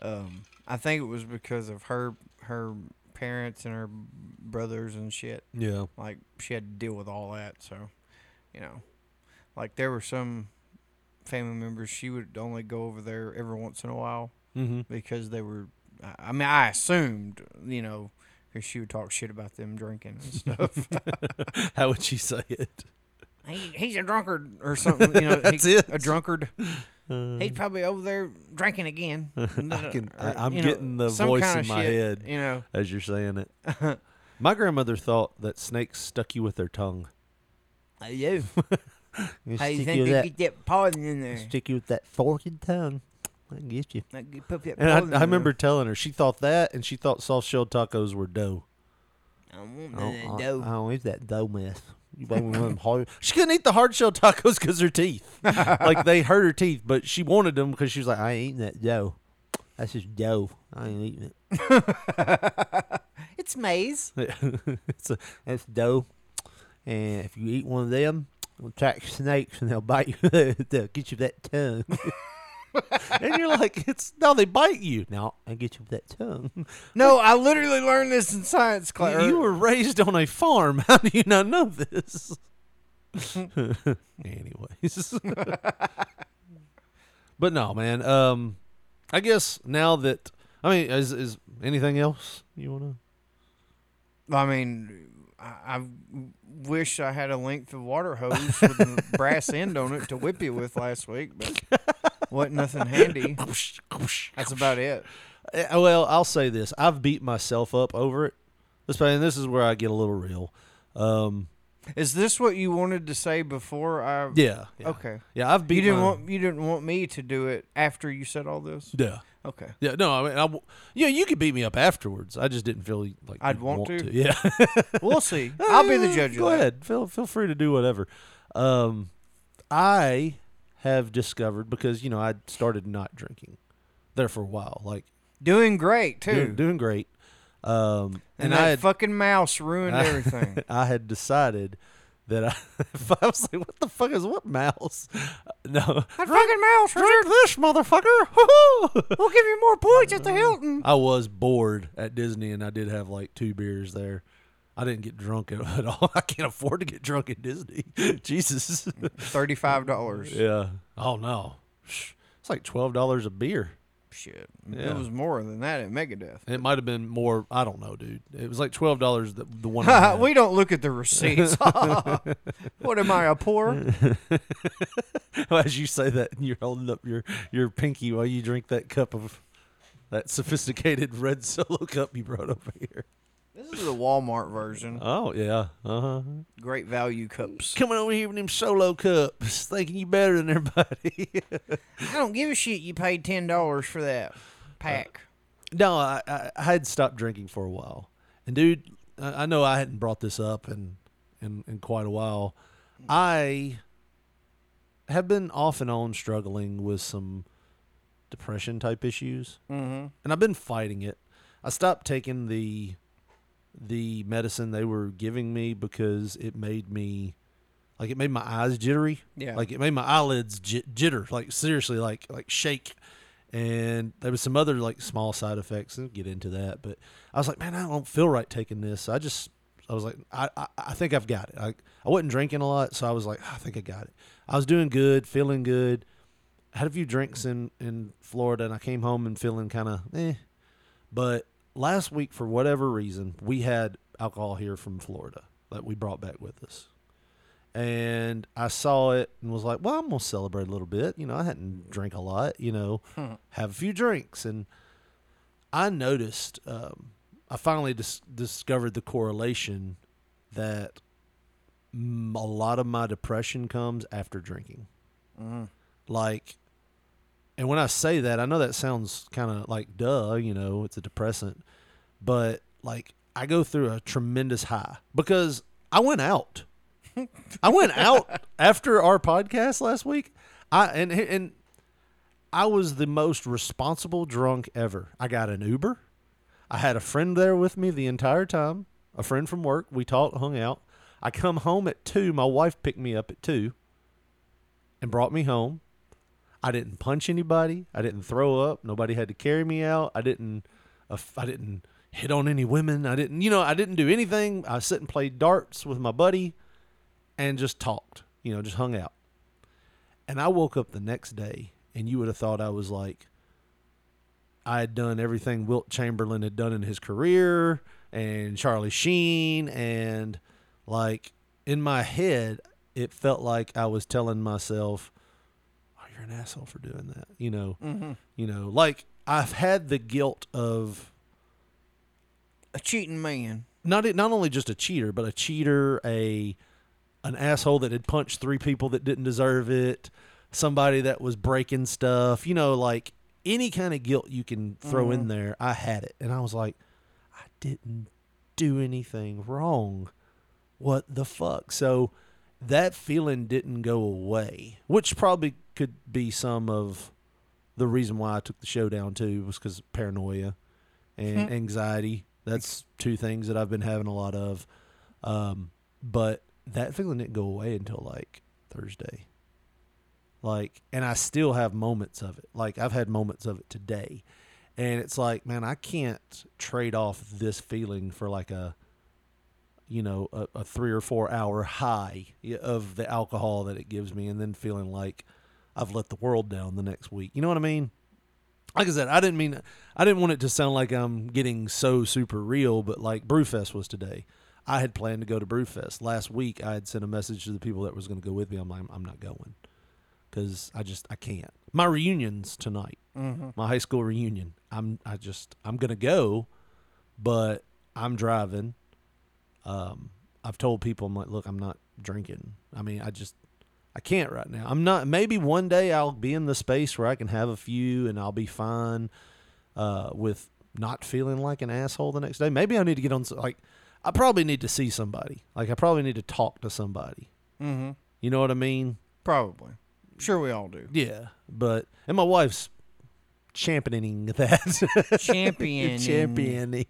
um, I think it was because of her her parents and her brothers and shit. Yeah. Like she had to deal with all that. So, you know, like there were some family members she would only go over there every once in a while Mm-hmm. because they were. I- I mean, I assumed, you know, because she would talk shit about them drinking and stuff. How would she say it? he, he's a drunkard or something. You know, That's he- it. A drunkard. Uh, he's probably over there drinking again. I uh, can, uh, I, Or, I'm you know, getting the voice in my shit, head You know, as you're saying it. Uh-huh. my grandmother thought that snakes stuck you with their tongue. I do. You How you stick think you they that, get that poison in there? stick you with that forked tongue. I can get you. Like, you put that And I, I in remember telling her she thought that, and she thought soft shelled tacos were dough. I don't want none oh, of that don't- I dough. don't eat that dough mess. You want one of them hard. She couldn't eat the hard shell tacos because her teeth, like they hurt her teeth. But she wanted them because she was like, I ain't eating that dough. That's just dough. I ain't eating it. It's maize. it's a, that's dough. And if you eat one of them, it'll attract snakes and they'll bite you. they'll get you that tongue. and you're like, it's no, they bite you. Now I get you with that tongue. No, I literally learned this in science class. You, you were raised on a farm. How do you not know this? Anyways. but no, man. Um, I guess now that I mean, is is anything else you wanna? I mean, I, I wish I had a length of water hose with a brass end on it to whip you with last week, but wasn't nothing handy. That's about it. Eh, Well, I'll say this: I've beat myself up over it. This, and this is where I get a little real. Um, Is this what you wanted to say before I? yeah, yeah, Okay. yeah. I've beat. You didn't my- want you didn't want me to do it after you said all this. Yeah, Okay. yeah. No, I mean, I, yeah, you could beat me up afterwards. I just didn't feel like I'd you'd want to. Yeah, We'll see. I'll be the judge. Go of that. ahead. Feel feel free to do whatever. Um, I have discovered because you know I started not drinking there for a while, like Doing great too. doing, doing great. Um, and and that I had fucking mouse ruined I- everything. I had decided that I, I was like, what the fuck is what mouse? No, that fucking mouse. drink this motherfucker. We'll give you more points at the Hilton. I was bored at Disney, and I did have like two beers there. I didn't get drunk at, at all. I can't afford to get drunk at Disney. Jesus. Thirty-five dollars. yeah. Oh no. It's like twelve dollars a beer. Shit. Yeah. It was more than that at Megadeth. It might have been more. I don't know, dude. It was like twelve dollars. The, the one. We don't look at the receipts. what am I, a poor? As you say that, and you're holding up your your pinky while you drink that cup of that sophisticated red solo cup you brought over here. This is the Walmart version. Oh yeah. Uh huh. Great value cups. Coming over here with them solo cups, thinking you better than everybody. I don't give a shit. You paid ten dollars for that pack. no, I, I I had stopped drinking for a while, and dude, I, I know I hadn't brought this up in in in quite a while. I have been off and on struggling with some depression type issues, mm-hmm. and I've been fighting it. I stopped taking the the medicine they were giving me because it made me like it made my eyes jittery. Yeah. Like it made my eyelids jitter, like seriously, like like shake. And there was some other like small side effects. I'll get into that, but I was like, man, I don't feel right taking this. I just, I was like, I, I, I think I've got it. I, I wasn't drinking a lot, so I was like, I think I got it. I was doing good, feeling good. had a few drinks in in Florida, and I came home and feeling kind of eh. But last week, for whatever reason, we had alcohol here from Florida that we brought back with us and I saw it and was like, "Well, I'm gonna celebrate a little bit." You know, I hadn't drank a lot. You know, have a few drinks, and I noticed. Um, I finally dis- discovered the correlation that mm, a lot of my depression comes after drinking. Like, and when I say that, I know that sounds kind of like duh. You know, it's a depressant, but like I go through a tremendous high because I went out. I went out after our podcast last week. I and and I was the most responsible drunk ever. I got an Uber. I had a friend there with me the entire time. A friend from work. We talked, hung out. I come home at two. My wife picked me up at two and brought me home. I didn't punch anybody. I didn't throw up. Nobody had to carry me out. I didn't. Uh, I didn't hit on any women. I didn't. You know, I didn't do anything. I sit and played darts with my buddy and just talked, you know, just hung out. And I woke up the next day, and you would have thought I was like, I had done everything Wilt Chamberlain had done in his career, and Charlie Sheen, and like in my head, it felt like I was telling myself, "Oh, you're an asshole for doing that," you know, mm-hmm. you know, like I've had the guilt of A cheating man. not not only just a cheater, but a cheater, a an asshole that had punched three people that didn't deserve it, somebody that was breaking stuff, you know, like any kind of guilt you can throw in mm-hmm. there. I had it, and I was like, I didn't do anything wrong. What the fuck? So that feeling didn't go away, which probably could be some of the reason why I took the show down too was because paranoia and anxiety. That's two things that I've been having a lot of. Um, but that feeling didn't go away until like Thursday. Like, and I still have moments of it. Like, I've had moments of it today. And it's like, man, I can't trade off this feeling for like a, you know, a, a three or four hour high of the alcohol that it gives me and then feeling like I've let the world down the next week. You know what I mean? like I said, I didn't mean I didn't want it to sound like I'm getting so super real, but like Brewfest was today. I had planned to go to Brewfest last week. I had sent a message to the people that was going to go with me. I'm like, I'm not going because I just I can't. My reunion's tonight. Mhm. My high school reunion. I'm I just I'm gonna go, but I'm driving. Um, I've told people I'm like, look, I'm not drinking. I mean, I just I can't right now. I'm not. Maybe one day I'll be in the space where I can have a few and I'll be fine uh, with not feeling like an asshole the next day. Maybe I need to get on. Like, I probably need to see somebody. Like, I probably need to talk to somebody. Mm-hmm. You know what I mean? Probably. Sure, we all do. Yeah, but and my wife's championing that. Championing. championing.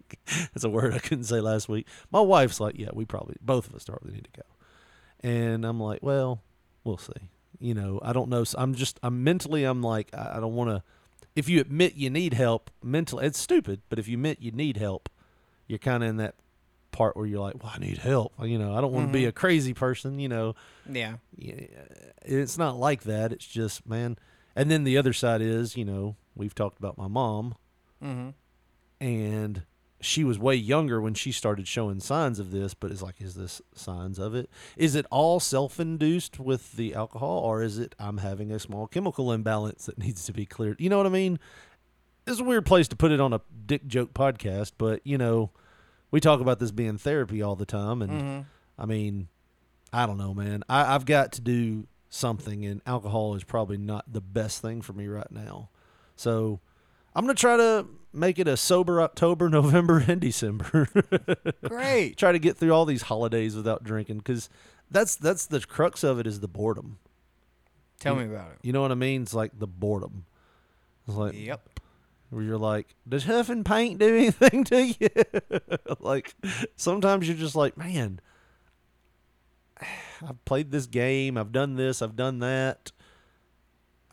That's a word I couldn't say last week. My wife's like, yeah, we probably both of us probably need to go, and I'm like, well, we'll see. You know, I don't know. So I'm just, I'm mentally, I'm like, I I don't want to. If you admit you need help mentally, it's stupid. But if you admit you need help, you're kind of in that part where you're like, well, I need help. You know, I don't want to be Mhm. a crazy person. You know, Yeah. yeah, it's not like that. It's just, man. And then the other side is, you know, we've talked about my mom, Mm-hmm. and she was way younger when she started showing signs of this. But it's like, is this signs of it? Is it all self-induced with the alcohol, or is it I'm having a small chemical imbalance that needs to be cleared? You know what I mean? It's a weird place to put it on a dick joke podcast, but you know, we talk about this being therapy all the time, and Mhm. I mean, I don't know, man. I, I've got to do something, and alcohol is probably not the best thing for me right now. So I'm gonna try to make it a sober October, November, and December. Great. try to get through all these holidays without drinking, because that's that's the crux of it is the boredom. Tell You- me about it. You know what I mean? It's like the boredom. It's like Yep. where you're like, does huffing paint do anything to you? like sometimes you're just like, man, I've played this game, I've done this, I've done that.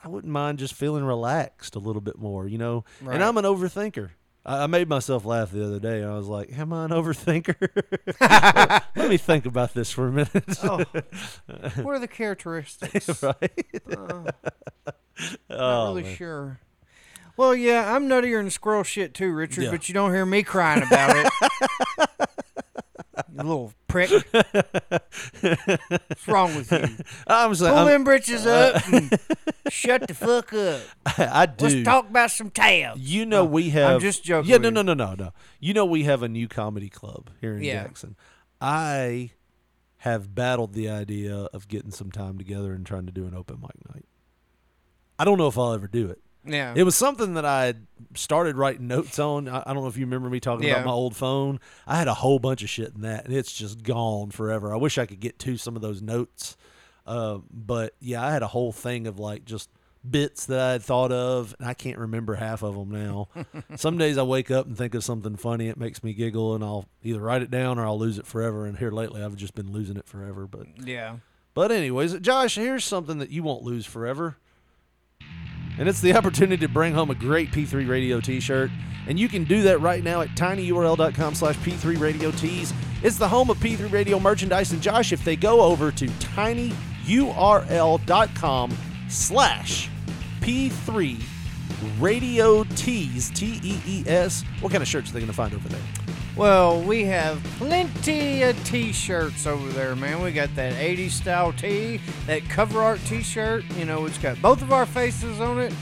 I wouldn't mind just feeling relaxed a little bit more, you know. Right. And I'm an overthinker. I I made myself laugh the other day. I was like, "Am I an overthinker?" Let me think about this for a minute. Oh, what are the characteristics? right? Uh, Oh, not really man. sure. Well, yeah, I'm nuttier than squirrel shit too, Richard. Yeah. But you don't hear me crying about it. You little prick. What's wrong with you? I'm saying, Pull I'm- them britches up uh, and shut the fuck up. I do. Let's talk about some tabs. You know No, we have. I'm just joking. Yeah, no, no, no, no, no. You know we have a new comedy club here in Yeah. Jackson. I have battled the idea of getting some time together and trying to do an open mic night. I don't know if I'll ever do it. Yeah. It was something that I started writing notes on. I, I don't know if you remember me talking Yeah. about my old phone. I had a whole bunch of shit in that, and it's just gone forever. I wish I could get to some of those notes. Uh, but yeah, I had a whole thing of like just bits that I had thought of, and I can't remember half of them now. some days I wake up and think of something funny, it makes me giggle, and I'll either write it down or I'll lose it forever. And here lately, I've just been losing it forever. But Yeah. but anyways, Josh, here's something that you won't lose forever. And it's the opportunity to bring home a great P3 Radio t-shirt. And you can do that right now at tinyurl.com slash P3 Radio Tees. It's the home of P3 Radio merchandise. And Josh, if they go over to tinyurl.com slash P3 Radio Tees, T-E-E-S, what kind of shirts are they going to find over there? Well, we have plenty of t-shirts over there, man. We got that 80s style tee, that cover art t-shirt. You know, it's got both of our faces on it,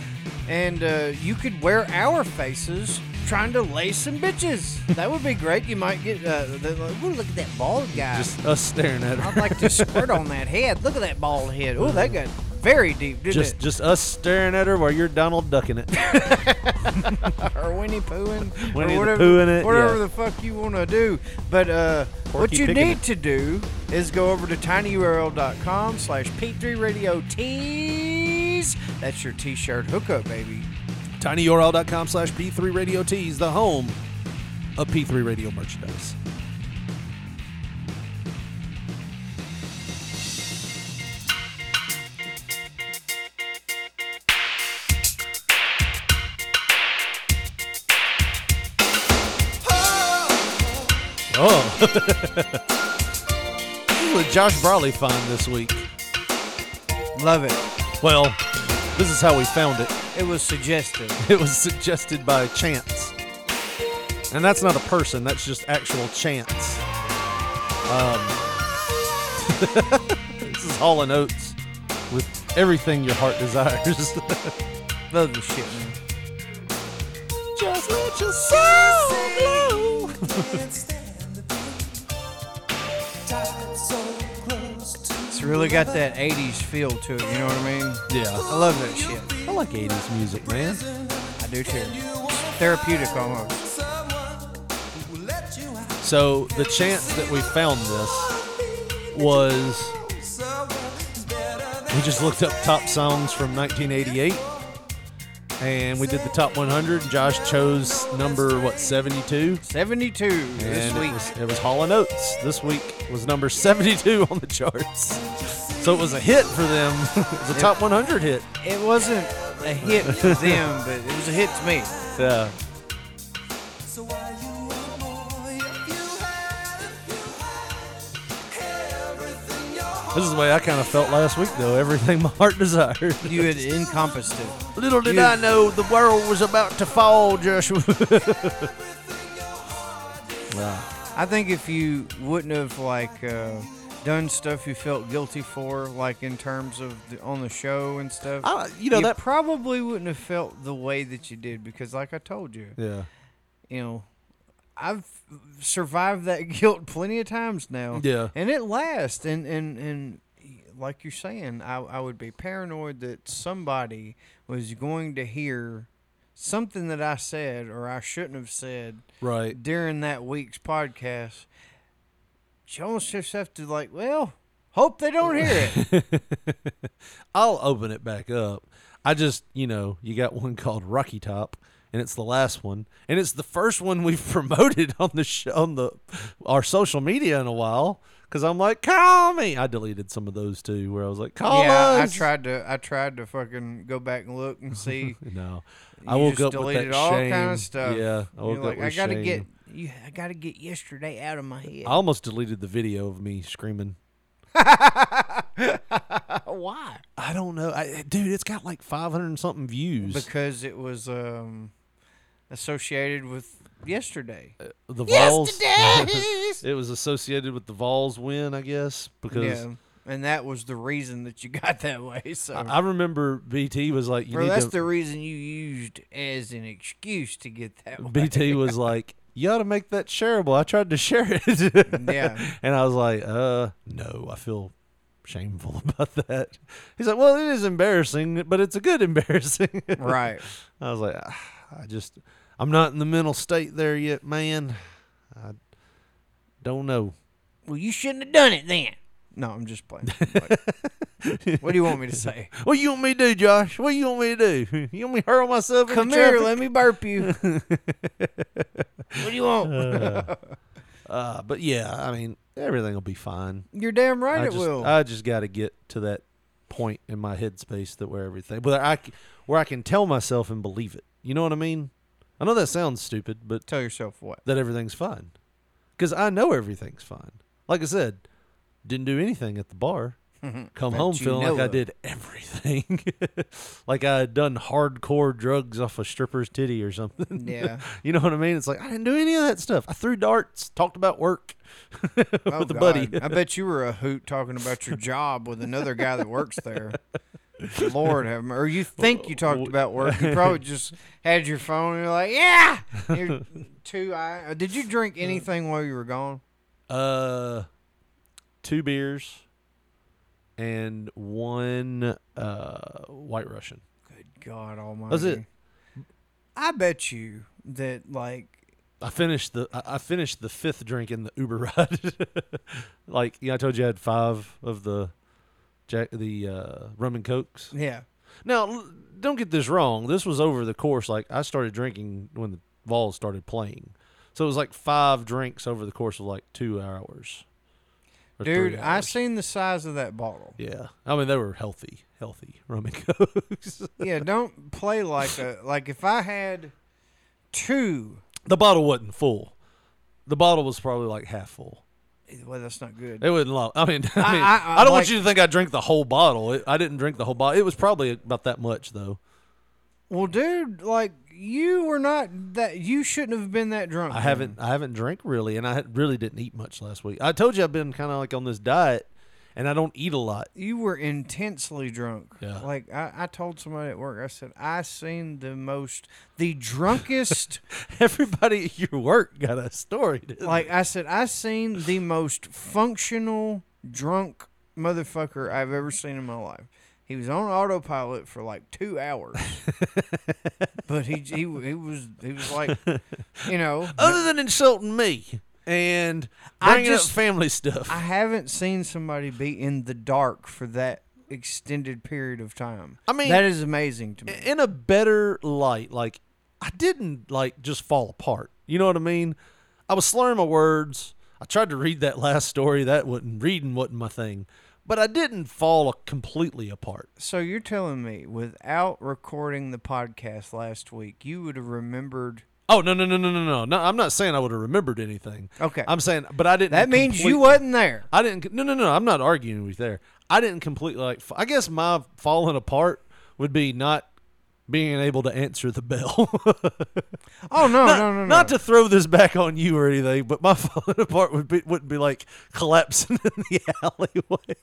and uh, you could wear our faces trying to lay some bitches. That would be great. You might get. Uh, like, "Ooh, look at that bald guy. Just us staring at her. I'd like to squirt on that head. Look at that bald head. Oh, that got very deep, didn't Just, it? just us staring at her while you're Donald ducking it. or Winnie Poohing, Winnie or whatever, Poohing it, whatever yeah. the fuck you want to do. But uh, what you need it. to do is go over to tinyurl.com slash P3 Radio Tees. That's your t-shirt hookup, baby. tinyurl.com slash P3 Radio Tees, the home of P3 Radio merchandise. Oh. this is a Josh Brawley find this week. Love it. Well, this is how we found it. It was suggested. It was suggested by Chance. And that's not a person, that's just actual chance. Um, this is Hall and Oates with everything your heart desires. Love the shit, man. just let your soul glow. It's really got that 80s feel to it, you know what I mean? Yeah. I love that shit. I like 80s music, man. I do too. Therapeutic almost. So the chance that we found this was we just looked up top songs from 1988 and we did the top 100. Josh chose number what 72 72 this week. it was, it was Hall and Oates. This week was number 72 on the charts. So it was a hit for them. it was a top 100 hit. It wasn't a hit to them, but it was a hit to me. Yeah. This is the way I kind of felt last week, though. Everything my heart desired. You had encompassed it. Little did You- I know the world was about to fall, Joshua. wow. I think if you wouldn't have like uh, done stuff you felt guilty for, like in terms of the, on the show and stuff, I- you know, that- probably wouldn't have felt the way that you did because, like I told you, Yeah. you know, I've survived that guilt plenty of times now. Yeah. and it lasts. And and and like you're saying, I I would be paranoid that somebody was going to hear something that I said or I shouldn't have said Right. during that week's podcast. You almost just have to like, well, hope they don't hear it. I'll open it back up. I just, you know, you got one called Rocky Top, and it's the last one, and it's the first one we've promoted on the show, on the our social media in a while. Because I'm like, call me. I deleted some of those too, where I was like, call yeah, I tried to I tried to fucking go back and look and see. no, You I woke up with that all shame. kind of stuff. Yeah, I You're woke up like, with I gotta shame. get you. I gotta get yesterday out of my head. I almost deleted the video of me screaming. Why? I don't know, I, dude. It's got like 500 and something views. Because it was um associated with yesterday. the Vols. it was associated with the Vols win, I guess, because yeah, and that was the reason that you got that way. So, I, I remember BT was like, "You Bro, that's to." the reason you used as an excuse to get that. Way. BT was like, "You ought to make that shareable." I tried to share it. Yeah. and I was like, "Uh, no, I feel shameful about that." He's like, "Well, it is embarrassing, but it's a good embarrassing." right. I was like, "Ah, "I just, I'm not in the mental state there yet, man. I don't know." Well, you shouldn't have done it then. No, I'm just playing. Like, what do you want me to say? What do you want me to do, Josh? What do you want me to do? You want me to hurl myself in Come the here, let me burp you. what do you want? uh, uh, but yeah, I mean, everything will be fine. You're damn right I it just, will. I just got to get to that point in my headspace that where everything, where I, c- where I can tell myself and believe it. You know what I mean? I know that sounds stupid, but Tell yourself what? that everything's fine, because I know everything's fine. Like I said, didn't do anything at the bar. Come home feeling like know I did everything, like I had done hardcore drugs off a stripper's titty or something. Yeah. you know what I mean? It's like I didn't do any of that stuff. I threw darts, talked about work with Oh, a buddy. I bet you were a hoot talking about your job with another guy that works there. Lord have mercy. Or you think you talked about work. You probably just had your phone and you're like, yeah. You're two eye. Did you drink anything while you were gone? Uh, two beers and one uh White Russian. Good God Almighty. That's it. I bet you that, like, I finished the I I finished the fifth drink in the Uber ride. like yeah, I told you I had five of the Jack the uh, rum and cokes. yeah. Now don't get this wrong. This was over the course. Like I started drinking when the Vols started playing, so it was like five drinks over the course of like two hours. Dude, I seen the size of that bottle. Yeah, I mean they were healthy, healthy rum and cokes. Yeah, don't play like a like if I had two. the bottle wasn't full. The bottle was probably like half full. Well, that's not good. It wasn't long. I mean, I, mean, I- I, I don't like- want you to think I drank the whole bottle. It, I didn't drink the whole bottle. It was probably about that much though. Well, dude, like you were not that. You shouldn't have been that drunk. I man. haven't I haven't drank really, and I really didn't eat much last week. I told you I've been kind of like on this diet, and I don't eat a lot. You were intensely drunk. Yeah. Like I, I told somebody at work, I said I seen the most, the drunkest. Everybody at your work got a story. like I said, I seen the most functional drunk motherfucker I've ever seen in my life. He was on autopilot for like two hours, but he he he was he was like, you know, Other than insulting me and I bringing just- up family stuff. I haven't seen somebody be in the dark for that extended period of time. I mean- that is amazing to me. in a better light, like I didn't like just fall apart. You know what I mean? I was slurring my words. I tried to read that last story. That wasn't reading wasn't my thing, but I didn't fall completely apart. So you're telling me without recording the podcast last week, you would have remembered? Oh no no no no no no! No, I'm not saying I would have remembered anything. Okay. I'm saying, but I didn't. That means you wasn't there. I didn't. No no no! I'm not arguing with you there. I didn't completely like. I guess my falling apart would be not being able to answer the bell. Oh no not, no no no! not to throw this back on you or anything, but my falling apart would be wouldn't be like collapsing in the alleyway.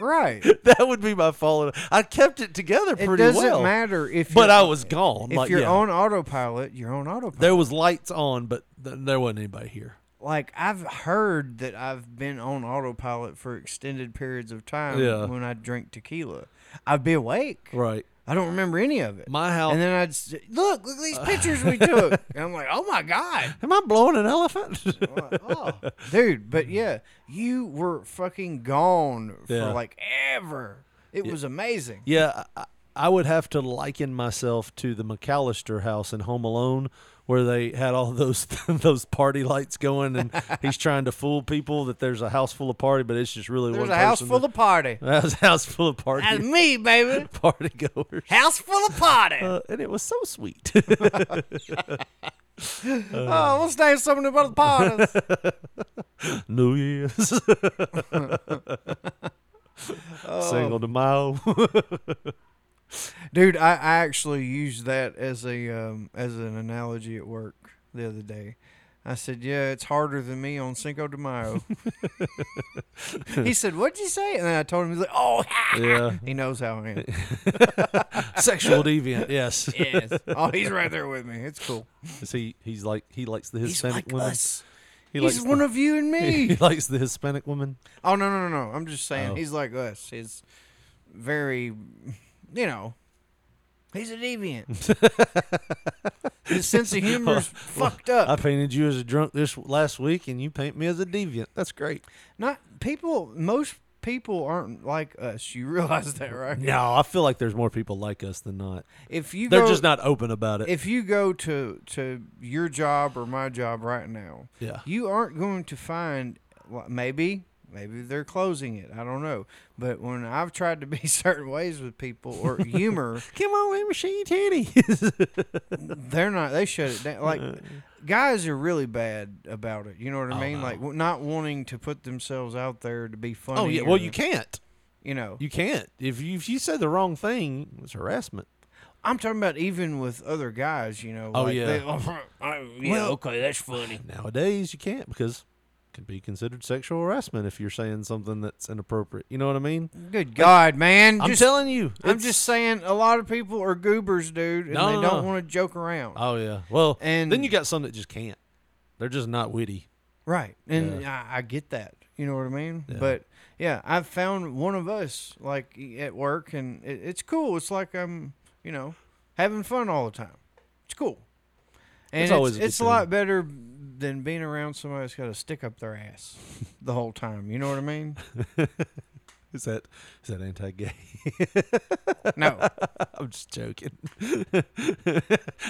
right. that would be my falling. I kept it together pretty well. It doesn't well, matter if. but I was gone. If like, you're yeah. on autopilot, you're on autopilot. there was lights on, but th- there wasn't anybody here. like I've heard that I've been on autopilot for extended periods of time Yeah. when I drink tequila. I'd be awake. Right. I don't remember any of it. My house. and then I'd s- look, look at these pictures we took. And I'm like, oh my god, Am I blowing an elephant? oh, dude. But yeah, you were fucking gone for Yeah. like ever. It was amazing. Yeah, I, I would have to liken myself to the McAllister house in Home Alone, where they had all those those party lights going, and he's trying to fool people that there's a house full of party, but it's just really There's one There's a house full that- of party. There's a house full of party That's me, baby. party goers, House full of party. uh, and it was so sweet. oh, we'll stay something about the parties. New Year's, Oh. Cinco de Mayo. Dude, I, I actually used that as a um, as an analogy at work the other day. I said, "Yeah, it's harder than me on Cinco de Mayo." he said, "What'd you say?" And then I told him, "He's like, oh, yeah, he knows how I am." sexual deviant. Yes, yes. Oh, he's right there with me. It's cool. Is he he's like he likes the Hispanic like women. us. He He's likes one the, of you and me. he likes the Hispanic woman. oh no, no, no, no! I'm just saying Oh. he's like us. He's very, you know, he's a deviant. His sense of humor's fucked up. I painted you as a drunk this last week, and you paint me as a deviant. That's great. Not people. Most people aren't like us. You realize that, right? No, I feel like there's more people like us than not. If you They're go, just not open about it. If you go to to your job or my job right now, Yeah. you aren't going to find. Maybe maybe they're closing it. I don't know. But when I've tried to be certain ways with people or humor, Come on, let me see your titties. they're not. They shut it down. Like uh. guys are really bad about it. You know what I Oh, mean? no. Like not wanting to put themselves out there to be oh, funny. oh yeah. Well, you can't. You know. You can't. If you if you say the wrong thing, it's harassment. I'm talking about even with other guys, you know. Oh, like yeah. They, oh, yeah, Well- okay, that's funny. Nowadays, you can't because can be considered sexual harassment if you're saying something that's inappropriate. You know what I mean? Good God, man! I'm Just- telling you. I'm just saying, a lot of people are goobers, dude, and No, they no, don't no. want to joke around. Oh yeah. Well, And- then you got some that just can't. They're just not witty. right, and I, I get that. You know what I mean? But yeah, I've found one of us like at work, and it, it's cool. It's like I'm, you know, having fun all the time. It's cool, and It's it's, always a good it's a lot better than being around somebody that's got a stick up their ass the whole time. You know what I mean? Is that is that anti-gay? No. I'm just joking.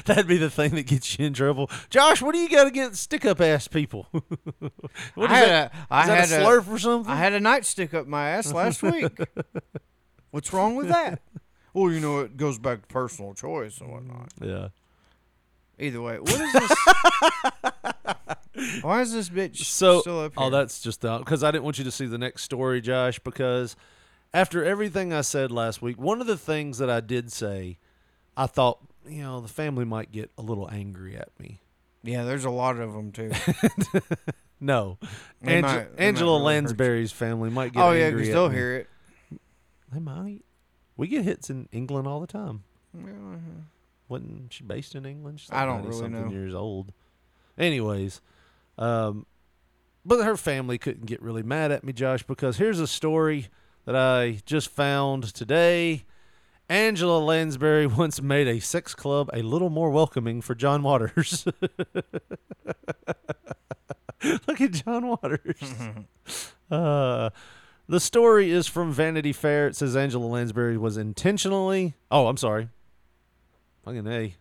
That'd be the thing that gets you in trouble. Josh, what do you got against stick-up ass people? what I is had that? a, I is that had a slurp or something? I had a nightstick up my ass last week. What's wrong with that? Well, you know, it goes back to personal choice and whatnot. yeah. Either way, what is this? Why is this bitch So, still up oh, here? oh, that's just uh, because I didn't want you to see the next story, Josh. Because after everything I said last week, one of the things that I did say, I thought you know, the family might get a little angry at me. Yeah, there's a lot of them too. No, They Ange- might- Angela really. Lansbury's family might get oh yeah, angry because at they'll me. hear it. They might. We get hits in England all the time. Well, uh-huh. Wasn't she based in England? She's I don't really know. years old. Anyways, um, but her family couldn't get really mad at me, Josh, because here's a story that I just found today. Angela Lansbury once made a sex club a little more welcoming for John Waters. Look at John Waters. uh, the story is from Vanity Fair. It says Angela Lansbury was intentionally. Oh, I'm sorry. Fucking A.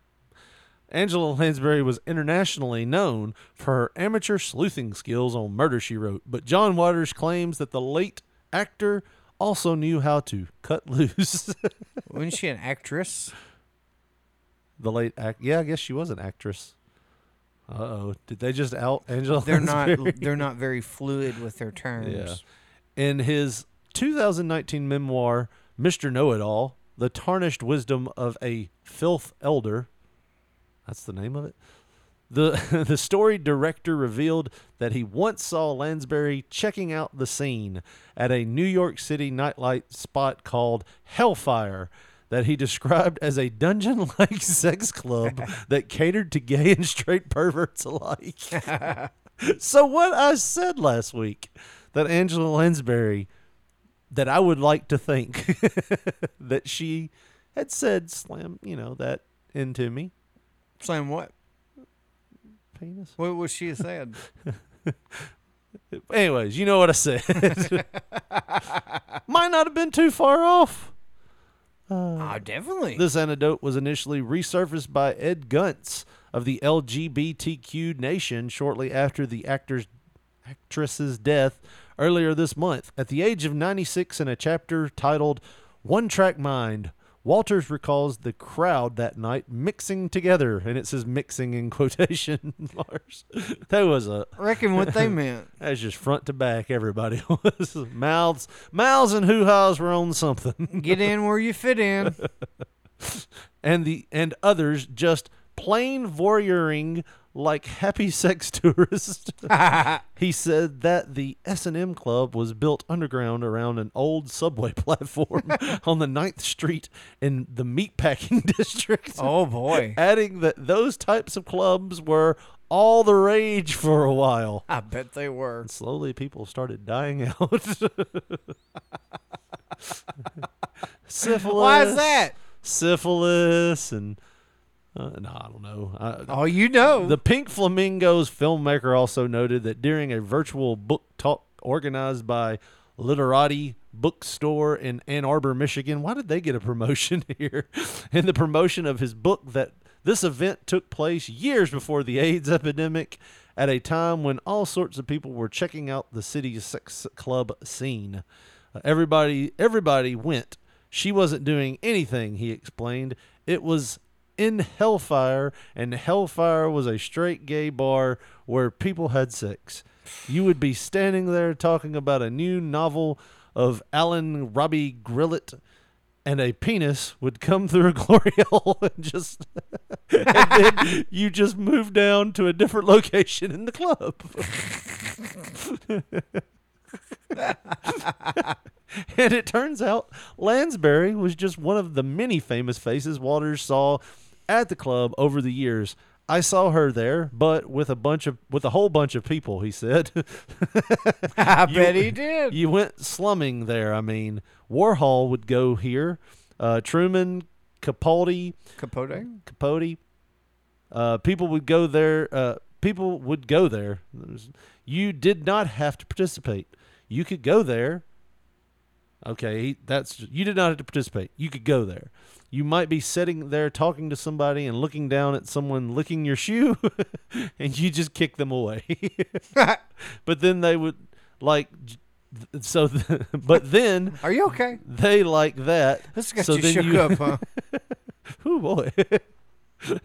Angela Lansbury was internationally known for her amateur sleuthing skills on Murder She Wrote, but John Waters claims that the late actor also knew how to cut loose. wasn't she an actress? the late act, yeah, I guess she was an actress. Uh oh, did they just out Angela? They're not. They're not very fluid with their terms. Yeah. In his 2019 memoir, Mr. Know It All, The Tarnished Wisdom of a Filth Elder, that's the name of it. The, the story director revealed that he once saw Lansbury checking out the scene at a New York City nightlight spot called Hellfire that he described as a dungeon like sex club that catered to gay and straight perverts alike. so, what I said last week that Angela Lansbury, that I would like to think that she had said slam, you know, that into me. Slam what? Penis. What was she saying? Anyways, you know what I said. Might not have been too far off. Oh, definitely. This anecdote was initially resurfaced by Ed Gunts of the LGBTQ Nation shortly after the actor's actress's death earlier this month. At the age of 96 in a chapter titled One Track Mind, Walters recalls the crowd that night mixing together, and it says mixing in quotation marks. that was a reckon what they meant. that's just front to back. Everybody was mouths, mouths, and hoo ha's were on something. Get in where you fit in. and the and others just plain voyeuring like happy sex tourists. he said that the S&M Club was built underground around an old subway platform on the 9th Street in the meatpacking district. Oh boy. Adding that those types of clubs were all the rage for a while. I bet they were. And slowly people started dying out. Syphilis. Why is that? Syphilis and uh, no, I don't know. I, Oh, you know. the Pink Flamingos filmmaker also noted that during a virtual book talk organized by Literati Bookstore in Ann Arbor, Michigan, why did they get a promotion here? In the promotion of his book, that this event took place years before the AIDS epidemic, at a time when all sorts of people were checking out the city's sex club scene. Uh, everybody, everybody went. She wasn't doing anything. He explained. It was in Hellfire, and Hellfire was a straight gay bar where people had sex. You would be standing there talking about a new novel of Alain Robbe-Grillet, and a penis would come through a glory hole and just, and then you just move down to a different location in the club. and it turns out Lansbury was just one of the many famous faces Waters saw at the club over the years. I saw her there, but with a bunch of with a whole bunch of people, he said. I You- bet he did. You went slumming there, I mean. Warhol would go here. Uh, Truman, Capaldi, Capote. Capote. Uh, people would go there. Uh, people would go there. You did not have to participate. You could go there. Okay, that's you did not have to participate. You could go there. You might be sitting there talking to somebody and looking down at someone licking your shoe, and you just kick them away. but then they would like so. th- but then Are you okay? they like that. This got so you then shook you, up, huh? Oh boy.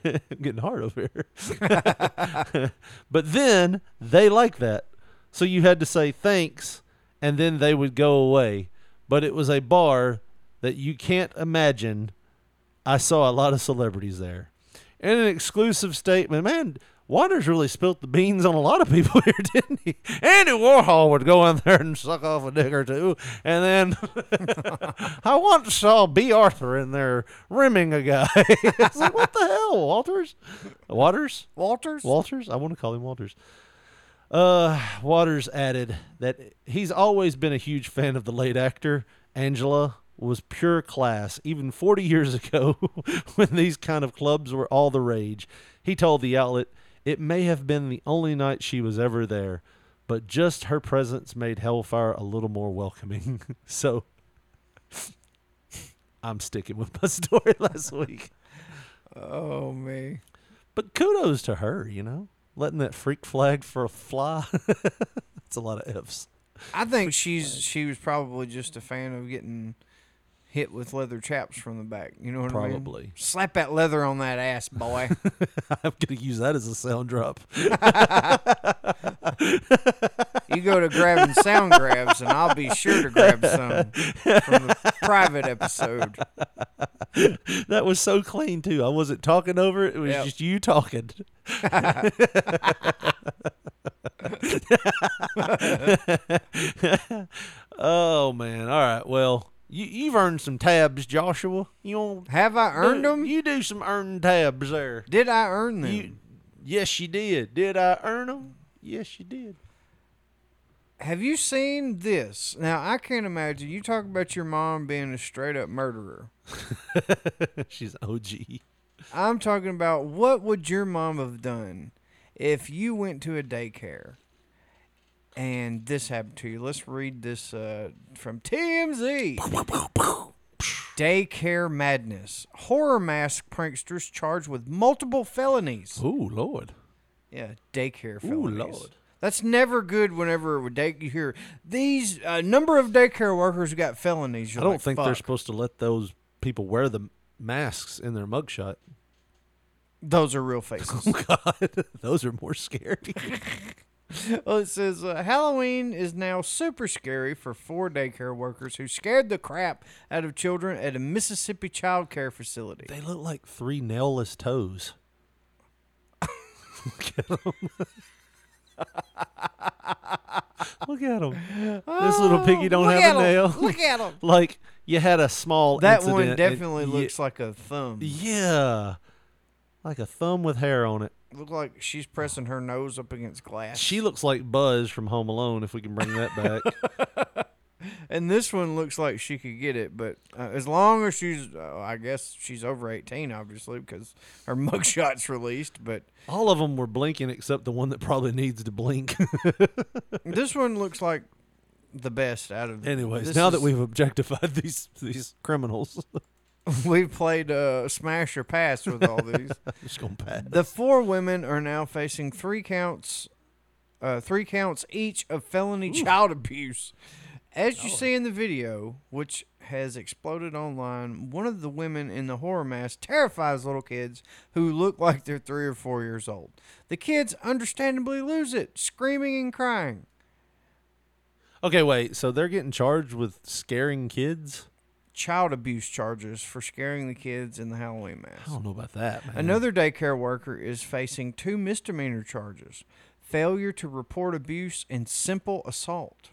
I'm getting hard over here. but then they like that. So you had to say thanks and then they would go away. But it was a bar that you can't imagine. I saw a lot of celebrities there. In an exclusive statement, man, Waters really spilt the beans on a lot of people here, didn't he? Andy Warhol would go in there and suck off a dick or two, and then I once saw Bea Arthur in there rimming a guy. it's like, what the hell, Walters? Waters? Walters? Walters? I want to call him Walters. Uh, Waters added that he's always been a huge fan of the late actor. Angela was pure class, even 40 years ago when these kind of clubs were all the rage. He told the outlet, It may have been the only night she was ever there, but just her presence made Hellfire a little more welcoming. so I'm sticking with my story last week. Oh me. But kudos to her, you know, letting that freak flag for a fly. That's a lot of ifs. I think she's she was probably just a fan of getting hit with leather chaps from the back. You know what I mean? Probably. Slap that leather on that ass, boy. I'm gonna use that as a sound drop. you go to grabbing sound grabs, and I'll be sure to grab some from the private episode. that was so clean too. I wasn't talking over it. It was Yep. just you talking. oh man! All right. Well, you you've earned some tabs, Joshua. You Have I earned do- them? You do some earned tabs there. Did I earn them? You, yes, you did. Did I earn them? Yes, you did. Have you seen this? Now I can't imagine. You talk about your mom being a straight up murderer. She's OG. I'm talking about what would your mom have done if you went to a daycare and this happened to you. Let's read this uh, from TMZ. Daycare madness. Horror mask pranksters charged with multiple felonies. Oh Lord. Yeah, daycare Ooh, felonies. Lord. That's never good. Whenever day, you hear these uh, number of daycare workers got felonies, I don't like, think they're supposed to let those people wear the masks in their mugshot. Those are real faces. God, those are more scary. well, it says uh, Halloween is now super scary for four daycare workers who scared the crap out of children at a Mississippi child care facility. they look like three nailless toes. Look at them. Look at them. This little piggy don't Oh, have a nail. Look at 'em. like you had a small. That one definitely looks like a thumb. Yeah, like a thumb with hair on it. Look like she's pressing her nose up against glass. She looks like Buzz from Home Alone. If we can bring that back. and this one looks like she could get it, but uh, as long as she's, uh, I guess she's over 18, obviously, because her mugshot's released. But All of them were blinking except the one that probably needs to blink. this one looks like the best out of. Anyways, now that we've objectified these these criminals, we've played uh, smash or pass with all these. just gonna pass. The four women are now facing three counts, uh, three counts each of felony child abuse. As you see in the video, which has exploded online, one of the women in the horror mask terrifies little kids who look like they're three or four years old. The kids understandably lose it, screaming and crying. Okay, wait. So they're getting charged with scaring kids? Child abuse charges for scaring the kids in the Halloween mask. I don't know about that, man. Another daycare worker is facing two misdemeanor charges failure to report abuse and simple assault.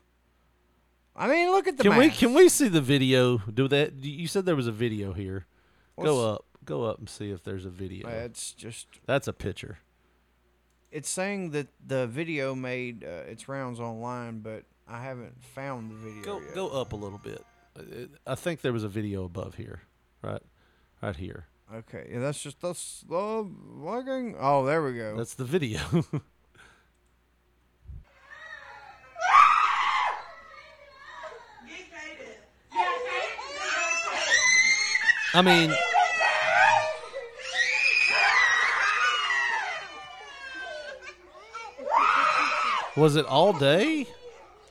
I mean, look at the Can we can we see the video? Do that? You said there was a video here. Go up. Go up and see if there's a video. It's just That's a picture. it's saying that the video made uh, its rounds online, but I haven't found the video Go yet. go up a little bit. I think there was a video above here. Right, right here. Okay, yeah, that's just that's oh, the logging. Oh, there we go. That's the video. I mean, was it all day?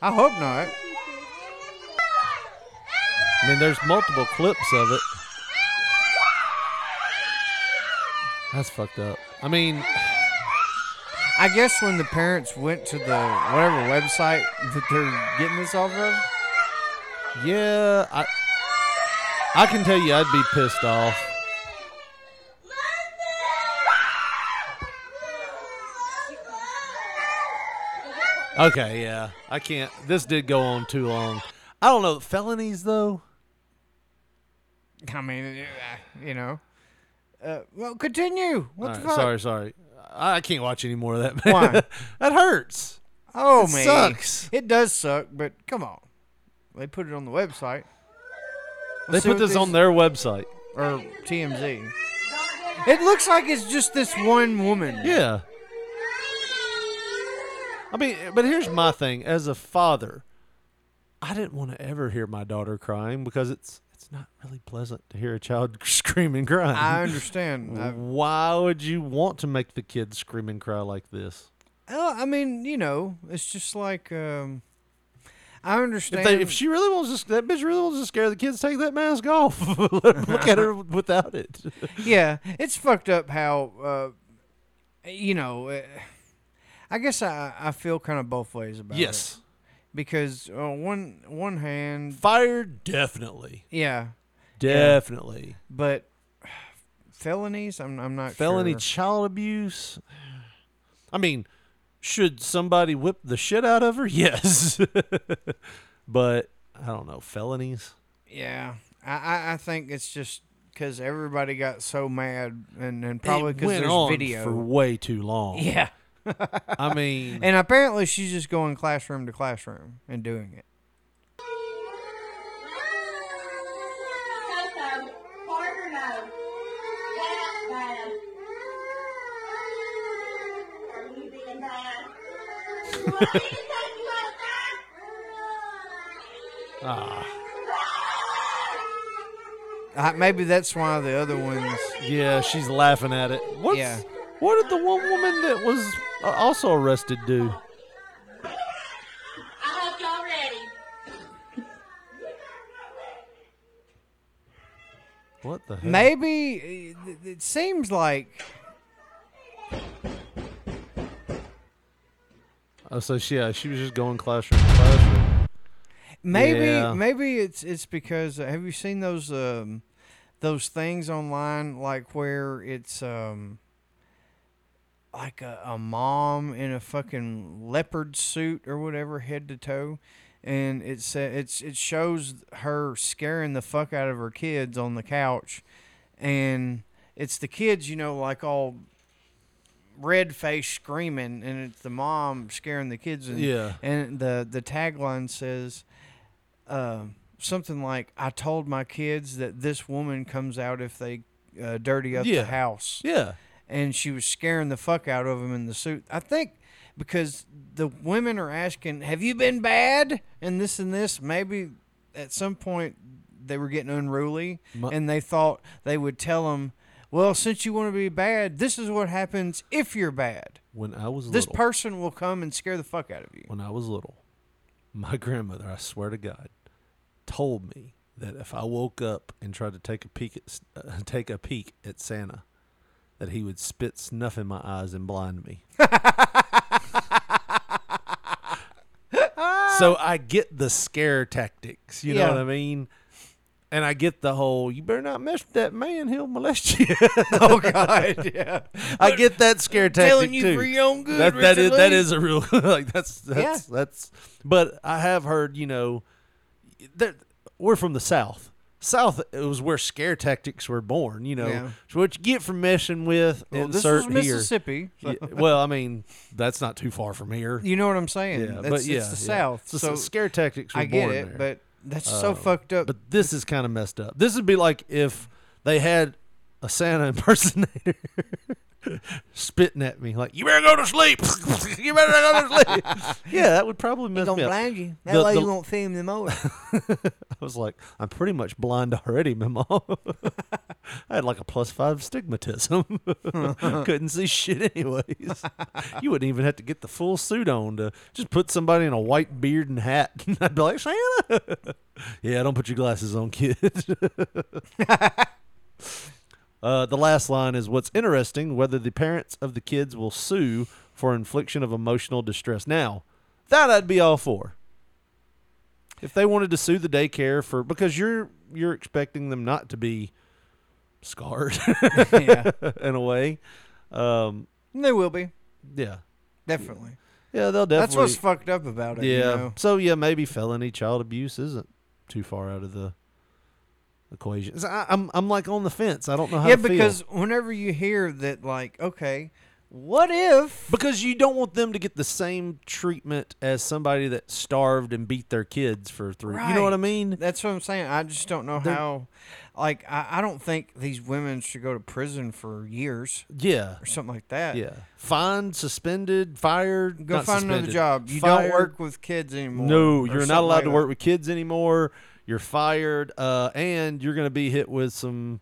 I hope not. I mean, there's multiple clips of it. That's fucked up. I mean, I guess when the parents went to the whatever website that they're getting this off of, yeah, I I can tell you I'd be pissed off. Okay, yeah. I can't. This did go on too long. I don't know. Felonies, though? I mean, you know. Uh, well, continue. What All the right, fuck? sorry, sorry. I I can't watch any more of that. Man. Why? that hurts. Oh It man, sucks. It does suck, but come on. They put it on the website. They Let's see put what this on their website. or TMZ. It looks like it's just this one woman. Yeah. I mean, but here's my thing. As a father, I didn't want to ever hear my daughter crying because it's it's not really pleasant to hear a child scream and cry. I understand. I, Why would you want to make the kid scream and cry like this? well, I mean, you know, it's just like um, I understand. If, they, if she really wants to, that bitch really wants to scare the kids, take that mask off. Look at her without it. yeah, it's fucked up how uh, you know. Uh, I guess I I feel kind of both ways about it. Yes, because on one one hand, fire definitely, yeah, definitely. but felonies, I'm I'm not Felony sure. child abuse. I mean, should somebody whip the shit out of her? Yes, but I don't know felonies. Yeah, I I, I think it's just because everybody got so mad and and probably because there's on video. for way too long. yeah, I mean, and apparently she's just going classroom to classroom and doing it. ah, Uh, maybe that's why the other ones. yeah, she's laughing at it. What's, Yeah. What did the one woman that was also arrested dude. I hope y'all ready. What the hell? Maybe uh, it, it seems like Oh, so she, yeah, she was just going classroom to classroom. maybe Yeah. maybe it's it's because uh, have you seen those um those things online like where it's um like a, a mom in a fucking leopard suit or whatever head to toe and it's uh, it's it shows her scaring the fuck out of her kids on the couch and it's the kids you know like all red face screaming and it's the mom scaring the kids and Yeah. and the the tagline says uh, something like I told my kids that this woman comes out if they uh, dirty up Yeah. the house Yeah. And she was scaring the fuck out of him in the suit. I think because the women are asking, "Have you been bad?" and this and this. Maybe at some point they were getting unruly, My- and they thought they would tell them, "Well, since you want to be bad, this is what happens if you're bad. When I was This little, person will come and scare the fuck out of you." when I was little, my grandmother, I swear to God, told me that if I woke up and tried to take a peek at uh, take a peek at Santa, that he would spit snuff in my eyes and blind me. so I get the scare tactics, you know what I mean? And I get the whole "you better not mess with that man; he'll molest you." oh God, yeah. I get that scare tactic telling you too. for your own good, That, that is that is a real like that's that's that's. But I have heard you know, that we're from the south. South it was where scare tactics were born. You know, Yeah. so what you get from messing with Well, this insert was here. Mississippi. so- Yeah, well, I mean that's not too far from here. You know what I'm saying? Yeah, That's- but yeah, it's the. South. So, So, scare tactics. Were I get it, there. but that's so Uh, fucked up. But this is kind of messed up. This would be like if they had a Santa impersonator spitting at me, like, you better go to sleep. you better go to sleep. yeah, that would probably mess me up. you. That The- way the- you won't see him the more. I was like, I'm pretty much blind already, Mama. I had like a plus five stigmatism. Couldn't see shit anyways. you wouldn't even have to get the full suit on to just put somebody in a white beard and hat. I'd be like, Santa. yeah, don't put your glasses on, kid. Uh, the last line is what's interesting whether the parents of the kids will sue for infliction of emotional distress. Now, that I'd be all for if they wanted to sue the daycare for because you're you're expecting them not to be scarred Yeah. in a way um they will be yeah definitely. Yeah, they'll definitely. That's what's fucked up about it. yeah. You know? So yeah, maybe felony child abuse isn't too far out of the equation. So I, I'm I'm like on the fence. I don't know how Yeah, to feel. because whenever you hear that, like, okay, what if? because you don't want them to get the same treatment as somebody that starved and beat their kids for three. You know what I mean? That's what I'm saying. I just don't know They're- how. Like, I, I don't think these women should go to prison for years Yeah. or something like that. Yeah. Fined, suspended, fired. Go find another job. You fired. don't work with kids anymore. No, you're not allowed like to work with kids anymore. You're fired, uh, and you're going to be hit with some.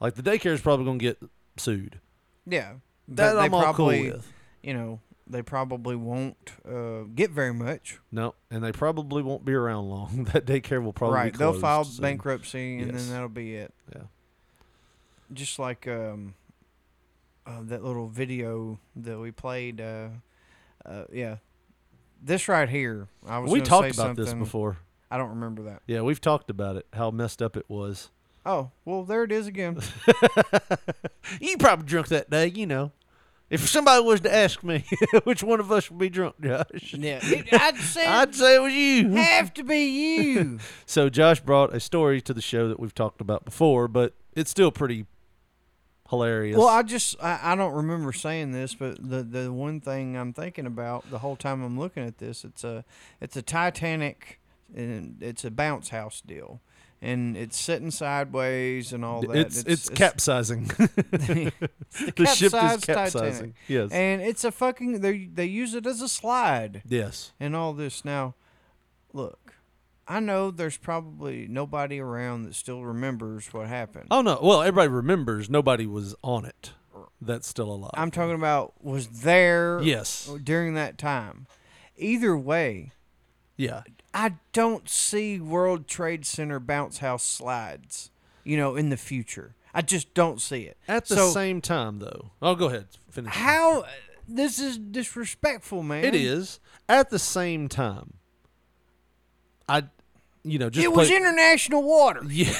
Like the daycare is probably going to get sued. Yeah, That I'm all cool with. You know, they probably won't uh, get very much. No, and they probably won't be around long. that daycare will probably right, be they'll file soon. bankruptcy, and Yes. then that'll be it. Yeah. Just like um, uh, that little video that we played. Uh, uh, yeah, this right here. I was. We talked about this before. I don't remember that. Yeah, we've talked about it. How messed up it was. Oh well, there it is again. You probably drunk that day, you know. If somebody was to ask me which one of us would be drunk, Josh, yeah, it, I'd say I'd say it was you. have to be you. So Josh brought a story to the show that we've talked about before, but it's still pretty hilarious. Well, I just I, I don't remember saying this, but the the one thing I'm thinking about the whole time I'm looking at this, it's a it's a Titanic and it's a bounce house deal. And it's sitting sideways and all that. it's, it's capsizing. the the ship is capsizing. Titanic. Yes. And it's a fucking they they use it as a slide yes. and all this. Now, look, I know there's probably nobody around that still remembers what happened. Oh no. Well, everybody remembers nobody was on it. That's still alive. I'm talking about was there Yes. during that time. Either way, yeah. I don't see World Trade Center bounce house slides, you know, in the future. I just don't see it. At the So, same time, though. Oh, go ahead. Finish. how this is disrespectful, man. It is. At the same time, I, you know, just it was international water. Yeah.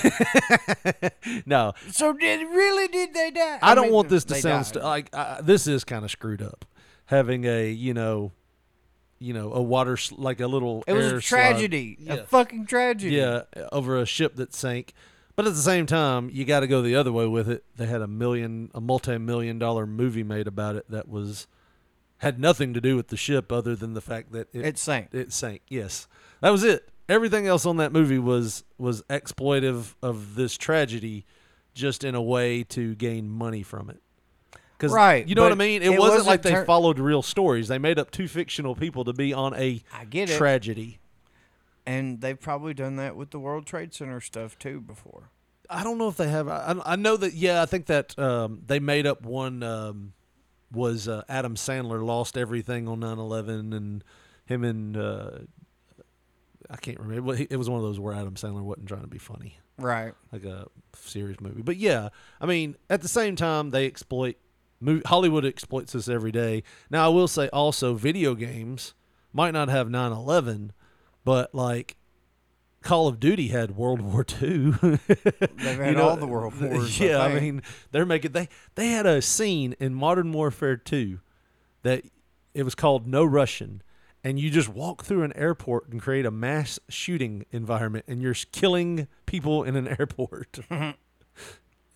no, So did really did they die? I, don't mean, want this to sound st- like uh, this is kind of screwed up. Having a you know, you know, a water like a little. It was air a slide- tragedy, a Yeah. fucking tragedy. Yeah, over a ship that sank. But at the same time, you got to go the other way with it. They had a million, a multi-million dollar movie made about it that was had nothing to do with the ship other than the fact that it, It sank. It sank. Yes, that was it. Everything else on that movie was was exploitive of this tragedy, just in a way to gain money from it. Because Right, you know what I mean. It, it wasn't wasn't like they tur- followed real stories. They made up two fictional people to be on a I get it. tragedy. And they've probably done that with the World Trade Center stuff too before. I don't know if they have. I, I know that. Yeah, I think that um, they made up one. Um, was uh, Adam Sandler lost everything on 9/11, and him and uh, I can't remember. It was one of those where Adam Sandler wasn't trying to be funny, Right. like a serious movie. But yeah, I mean, at the same time, they exploit. Hollywood exploits this every day. Now, I will say also, video games might not have 9/11, but like Call of Duty had World War II. They've had all the world wars, Yeah, I, think. mean, they're making they they had a scene in Modern Warfare 2 that it was called No Russian, and you just walk through an airport and create a mass shooting environment, and you're killing people in an airport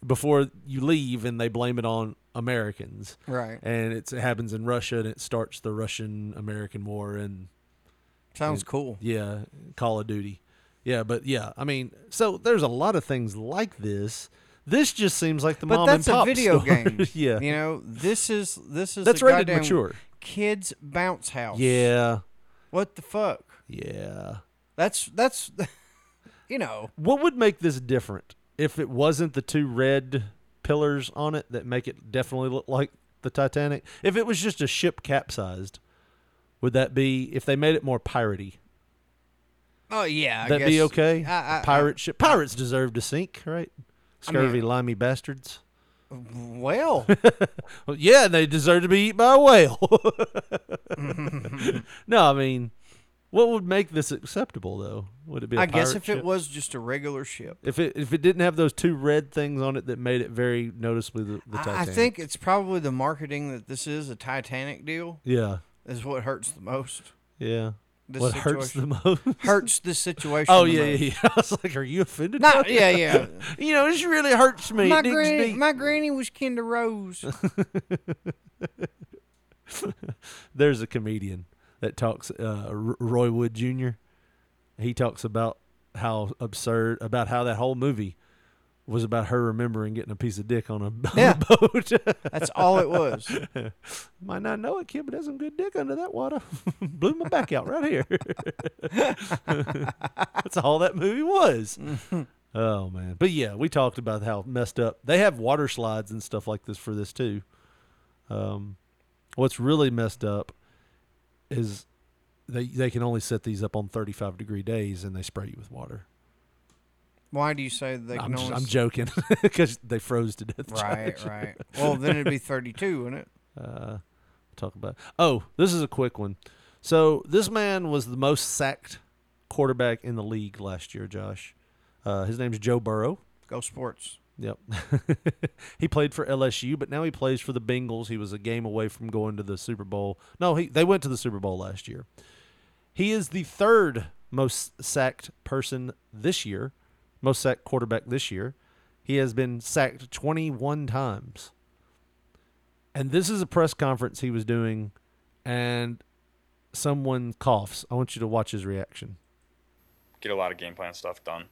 before you leave, and they blame it on Americans. Right. And it's, it happens in Russia, and it starts the Russian American War, and Sounds and- cool. Yeah, Call of Duty. Yeah, but yeah, I mean, so there's a lot of things like this. This just seems like the But mom that's and a pop video store. game. yeah, You know, this is this is That's a rated mature. Kids bounce house. yeah, What the fuck? yeah. That's that's you know. What would make this different if it wasn't the two red pillars on it that make it definitely look like the Titanic? If it was just a ship capsized, would that be if they made it more piratey? Oh yeah, I That'd be okay. I- I- Pirate ship. Pirates deserve to sink, right? I mean- Scurvy, limey bastards. Well, yeah, they deserve to be eaten by a whale. no, I mean, what would make this acceptable though? Would it be? I I guess if it was just a regular ship, if it if it didn't have those two red things on it that made it very noticeably the, the I, I think it's probably the marketing that this is a Titanic deal. Yeah. is what hurts the most. Yeah. This what hurts the most? Hurts this situation. Oh the yeah, yeah, yeah. I was like, are you offended? No, yeah, yeah. you know, this really hurts me. My granny, my granny was Kinder Rose. There's a comedian that talks, uh, R- Roy Wood Jr. He talks about how absurd, about how that whole movie was about her remembering getting a piece of dick on a, on Yeah. a boat. That's all it was. Might not know it, kid, but there's some good dick under that water. Blew my back out right here. That's all that movie was. oh man, but yeah, we talked about how messed up they have water slides and stuff like this for this too. Um, what's really messed up is they they can only set these up on 35 degree days and they spray you with water. Why do you say they can I'm, only? I'm joking because they froze to death. Right, Josh. right. Well, then it'd be 32, wouldn't it? Uh, talk about. Oh, this is a quick one. So this man was the most sacked quarterback in the league last year. Josh, uh, his name's Joe Burrow. Go sports. Yep. he played for LSU, but now he plays for the Bengals. He was a game away from going to the Super Bowl. No, he they went to the Super Bowl last year. He is the third most sacked person this year, most sacked quarterback this year. He has been sacked 21 times. And this is a press conference he was doing, and someone coughs. I want you to watch his reaction. Get a lot of game plan stuff done.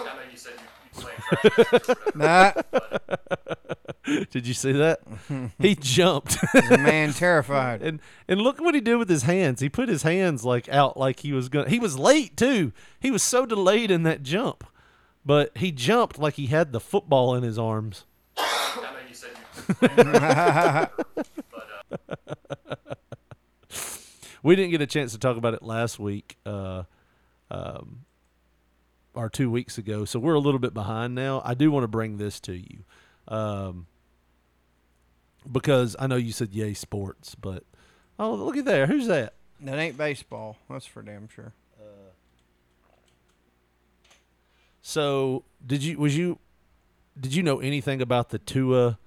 Nah. Did you see that? he jumped. The man terrified. and and look what he did with his hands. He put his hands like out like he was going. to He was late too. He was so delayed in that jump, but he jumped like he had the football in his arms. we didn't get a chance to talk about it last week, uh, um, or two weeks ago, so we're a little bit behind now. I do want to bring this to you, um, because I know you said yay sports, but oh look at there, who's that? That ain't baseball. That's for damn sure. So did you was you did you know anything about the Tua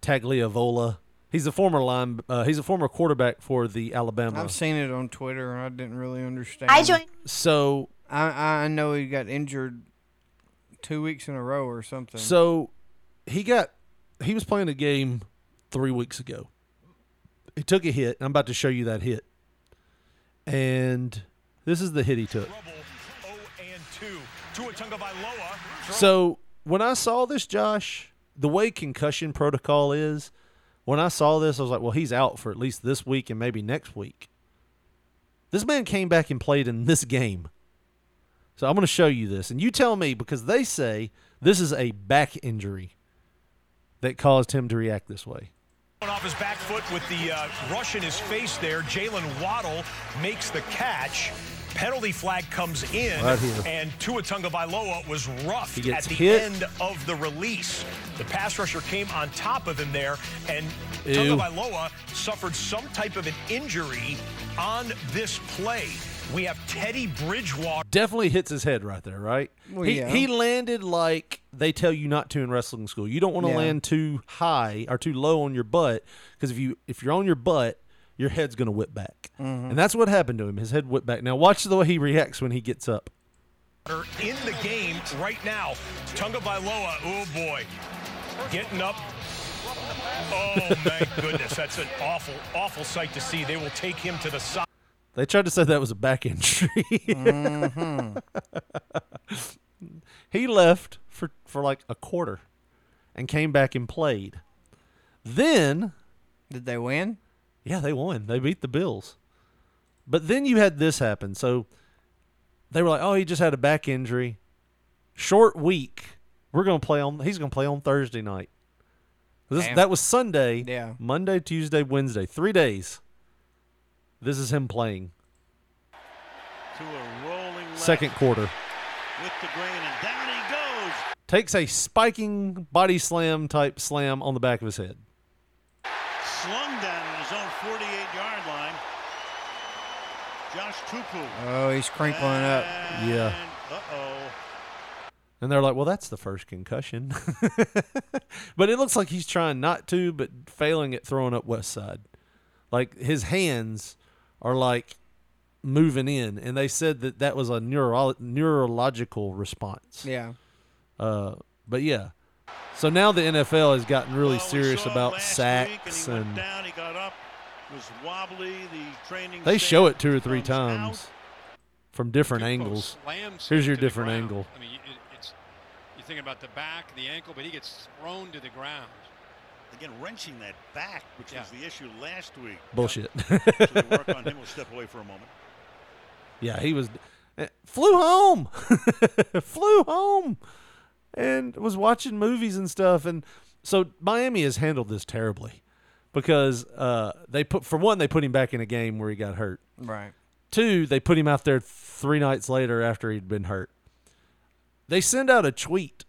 Tagovailoa? He's a former line. Uh, he's a former quarterback for the Alabama. I've seen it on Twitter and I didn't really understand. I joined. So I I know he got injured two weeks in a row or something. So he got he was playing a game three weeks ago. He took a hit. I'm about to show you that hit. And this is the hit he took. So when I saw this, Josh, the way concussion protocol is, when I saw this, I was like, well, he's out for at least this week and maybe next week. This man came back and played in this game. So I'm going to show you this. And you tell me, because they say this is a back injury that caused him to react this way. Off his back foot with the uh, rush in his face there. Jaylen Waddle makes the catch. Penalty flag comes in, Right and Tua Tagovailoa was roughed at the hit. end of the release. The pass rusher came on top of him there, and Ew. Tagovailoa suffered some type of an injury on this play. We have Teddy Bridgewater. Definitely hits his head right there, right? Well, he, yeah. he landed like they tell you not to in wrestling school. You don't want to Yeah. land too high or too low on your butt because if you if you're on your butt, your head's gonna whip back, Mm-hmm. and that's what happened to him. His head whipped back. Now watch the way he reacts when he gets up. in the game right now. Tua Tagovailoa, oh boy, getting up. Oh my goodness, that's an awful, awful sight to see. They will take him to the side. They tried to say that was a back injury. Mm-hmm. he left for for like a quarter, and came back and played. Then Did they win? Yeah, they won. They beat the Bills. But then you had this happen. So they were like, "Oh, he just had a back injury. Short week. We're going to play on he's going to play on Thursday night." This, that was Sunday. Yeah. Monday, Tuesday, Wednesday. 3 days. This is him playing. Tua rolling left Second quarter. with the grain, and down he goes. Takes a spiking body slam type slam on the back of his head. Slung down in his own 48-yard line. Josh Tupou. Oh, he's crinkling up. Yeah. Uh-oh. And they're like, well, that's the first concussion. but it looks like he's trying not to, but failing at throwing up West Side. Like his hands are like moving in, and they said that that was a neuro- neurological response. Yeah. Uh, but yeah. So now the NFL has gotten really Well, serious about sacks week, and he and went down, he got up, was wobbly. The training they show it two or three comes out. times from different angles. Here's your different angle. I mean, it, it's you're thinking about the back, the ankle, but he gets thrown to the ground. Again, wrenching that back, which Yeah. was the issue last week. Bullshit. so they work on him. We'll step away for a moment. Yeah, he was eh, flew home, flew home, and was watching movies and stuff. And so Miami has handled this terribly because uh, they put for one they put him back in a game where he got hurt. Right. Two, they put him out there three nights later after he'd been hurt. They send out a tweet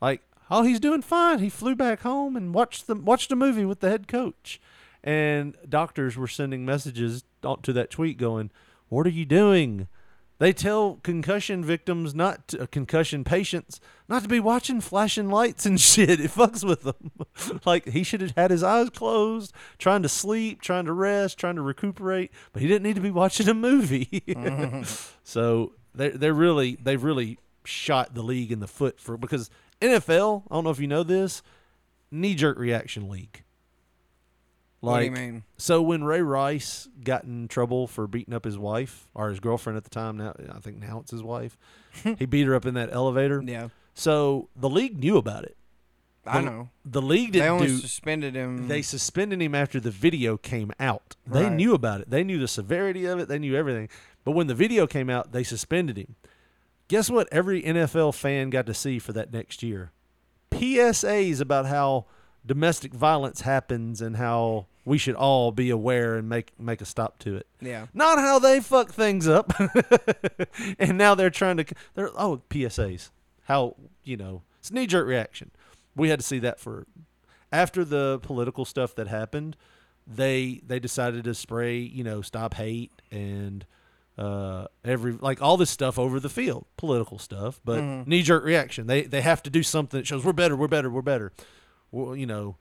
like, "Oh, he's doing fine. He flew back home and watched the watched a movie with the head coach." And doctors were sending messages to that tweet going, "What are you doing?" They tell concussion victims not to, uh, concussion patients not to be watching flashing lights and shit. It fucks with them. like he should have had his eyes closed, trying to sleep, trying to rest, trying to recuperate, but he didn't need to be watching a movie. so they they're really they've really shot the league in the foot for because NFL. I don't know if you know this, knee jerk reaction league. What do Like, you mean? so when Ray Rice got in trouble for beating up his wife or his girlfriend at the time, now I think now it's his wife, he beat her up in that elevator. Yeah. So the league knew about it. I know. The league didn't They only do. suspended him. They suspended him after the video came out. They Right. knew about it. They knew the severity of it. They knew everything. But when the video came out, they suspended him. Guess what? Every NFL fan got to see for that next year. PSAs about how domestic violence happens and how we should all be aware and make make a stop to it. Yeah. Not how they fuck things up. and now they're trying to they're oh PSAs. How, you know, it's knee jerk reaction. We had to see that for after the political stuff that happened, they they decided to spray, you know, stop hate and uh every like all this stuff over the field, political stuff, but Mhm. knee jerk reaction. They they have to do something that shows we're better, we're better, we're better. Well, you know,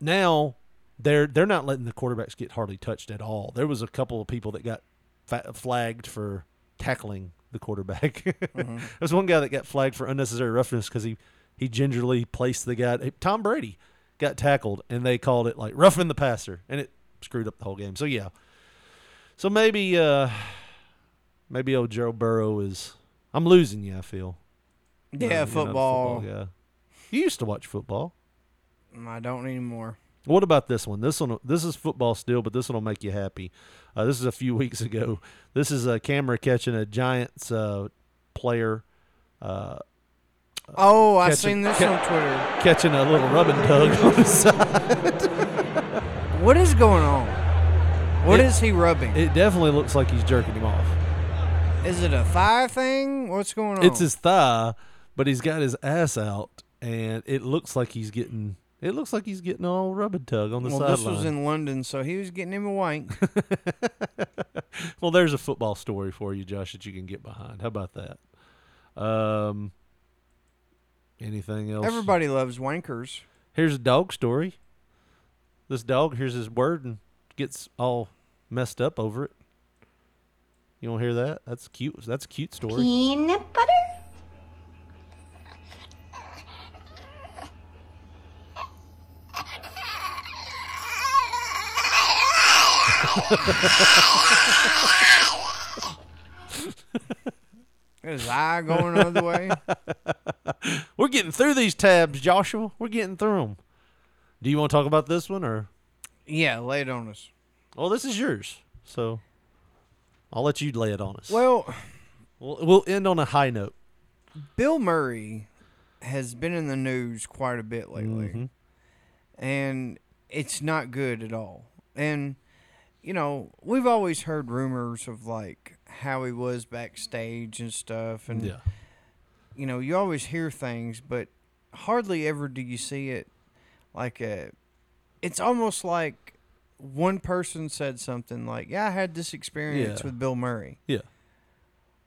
now they're they're not letting the quarterbacks get hardly touched at all. There was a couple of people that got fa- flagged for tackling the quarterback. Mhm. There's one guy that got flagged for unnecessary roughness because he he gingerly placed the guy. Tom Brady got tackled and they called it like roughing the passer and it screwed up the whole game. So yeah. So maybe uh maybe old Joe Burrow is I'm losing you, I feel. Yeah, a football. guy. You used to watch football. I don't anymore. What about this one? This one, this is football still, but this one will make you happy. Uh, this is a few weeks ago. This is a camera catching a Giants uh, player. Uh, Oh, I've seen this ca- on Twitter. Catching a little rubbing tug on the side. What is going on? What It- is he rubbing? It definitely looks like he's jerking him off. Is it a thigh thing? What's going on? It's his thigh, but he's got his ass out, and it looks like he's getting. It looks like he's getting all old rubbing tug on the well, sideline. this was in London, so he was getting him a wank. well, there's a football story for you, Josh, that you can get behind. How about that? Um, anything else? Everybody loves wankers. Here's a dog story. This dog hears his word and gets all messed up over it. You want to hear that? That's cute. That's a cute story. Peanut butter? His eye going the other way. We're getting through these tabs, Joshua. We're getting through them. Do you want to talk about this one or? Yeah, lay it on us. Well, this is yours, so I'll let you lay it on us. Well, we'll, we'll end on a high note. Bill Murray has been in the news quite a bit lately, Mhm. and it's not good at all. And you know, we've always heard rumors of like how he was backstage and stuff, and Yeah. you know, you always hear things, but hardly ever do you see it like a. It's almost like one person said something like, "Yeah, I had this experience Yeah. with Bill Murray." Yeah.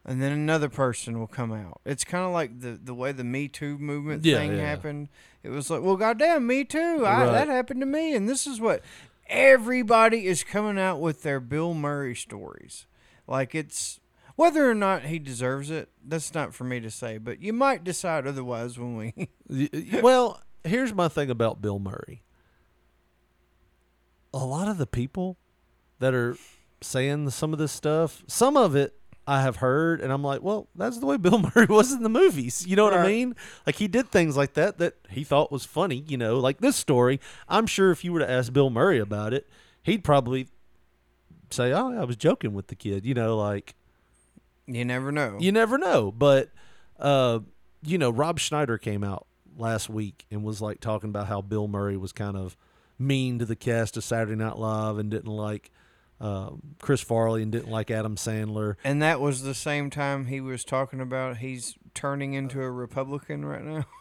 and then another person will come out. It's kind of like the the way the Me Too movement Yeah, thing yeah. happened. It was like, well, goddamn, Me Too. I, Right. that happened to me, and this is what everybody is coming out with their Bill Murray stories. Like it's whether or not he deserves it, that's not for me to say, but you might decide otherwise when we Y- y- well, here's my thing about Bill Murray. A lot of the people that are saying some of this stuff, some of it I have heard, and I'm like, well, that's the way Bill Murray was in the movies. You know what I mean? Like he did things like that that he thought was funny. You know, like this story. I'm sure if you were to ask Bill Murray about it, he'd probably say, "Oh, I was joking with the kid." You know, like you never know. you never know. But uh, you know, Rob Schneider came out last week and was like talking about how Bill Murray was kind of mean to the cast of Saturday Night Live and didn't like uh, Chris Farley and didn't like Adam Sandler. And that was the same time he was talking about he's turning into a Republican right now.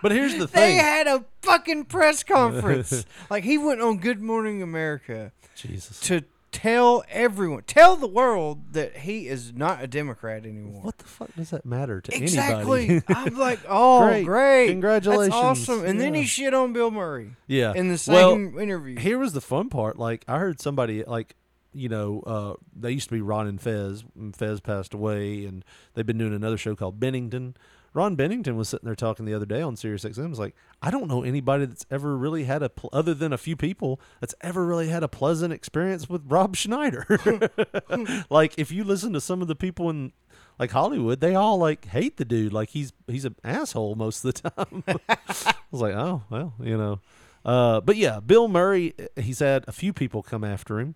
But here's the thing: They had a fucking press conference. like he went on Good Morning America Jesus. to tell everyone, tell the world that he is not a Democrat anymore. What the fuck does that matter to Exactly. anybody? Exactly. I'm like, oh, Great. great. Congratulations. That's awesome. And then he shit on Bill Murray. Yeah. In the same well, interview. Here was the fun part. Like I heard somebody like you know, uh, they used to be Ron and Fez. And Fez passed away, and they've been doing another show called Bennington. Ron Bennington was sitting there talking the other day on Sirius XM. Was like, I don't know anybody that's ever really had a, pl- other than a few people, that's ever really had a pleasant experience with Rob Schneider. like, if you listen to some of the people in like Hollywood, they all like hate the dude. Like he's he's an asshole most of the time. I was like, oh well, you know. Uh, but yeah, Bill Murray. He's had a few people come after him.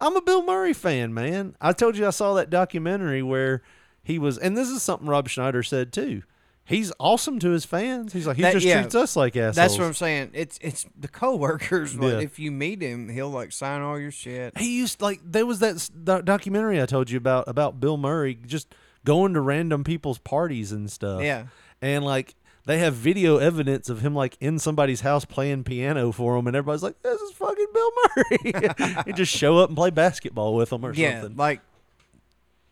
I'm a Bill Murray fan, man. I told you I saw that documentary where he was, and this is something Rob Schneider said too. He's awesome to his fans. He's like he That- just yeah, treats us like assholes. That's what I'm saying. It's it's the coworkers. Like, Yeah. if you meet him, he'll like sign all your shit. He used like there was that documentary I told you about about Bill Murray just going to random people's parties and stuff. Yeah. and like they have video evidence of him like in somebody's house playing piano for him, and everybody's like, "This is fucking Bill Murray." he just show up and play basketball with them or yeah, something. like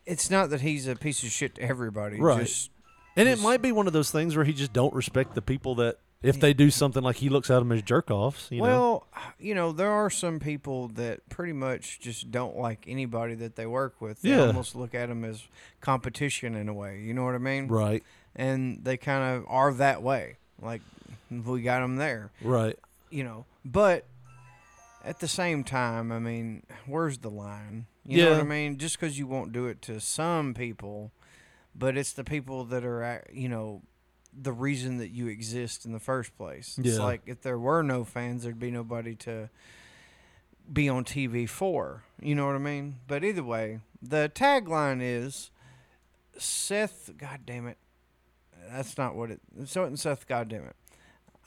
it's not that he's a piece of shit to everybody. Right. Just, and it might be one of those things where he just don't respect the people that if they do something like he looks at them as jerk offs. You know? well, you know, there are some people that pretty much just don't like anybody that they work with. They Yeah. almost look at them as competition in a way. You know what I mean? Right. And they kind of are that way. Like we got them there. Right. You know, but at the same time, I mean, where's the line? You know what Yeah. I mean? Just because you won't do it to some people, but it's the people that are, you know, the reason that you exist in the first place. It's Yeah. like if there were no fans, there'd be nobody to be on TV for. You know what I mean? But either way, the tagline is Seth. God damn it, that's not what it. So it Seth. God damn it.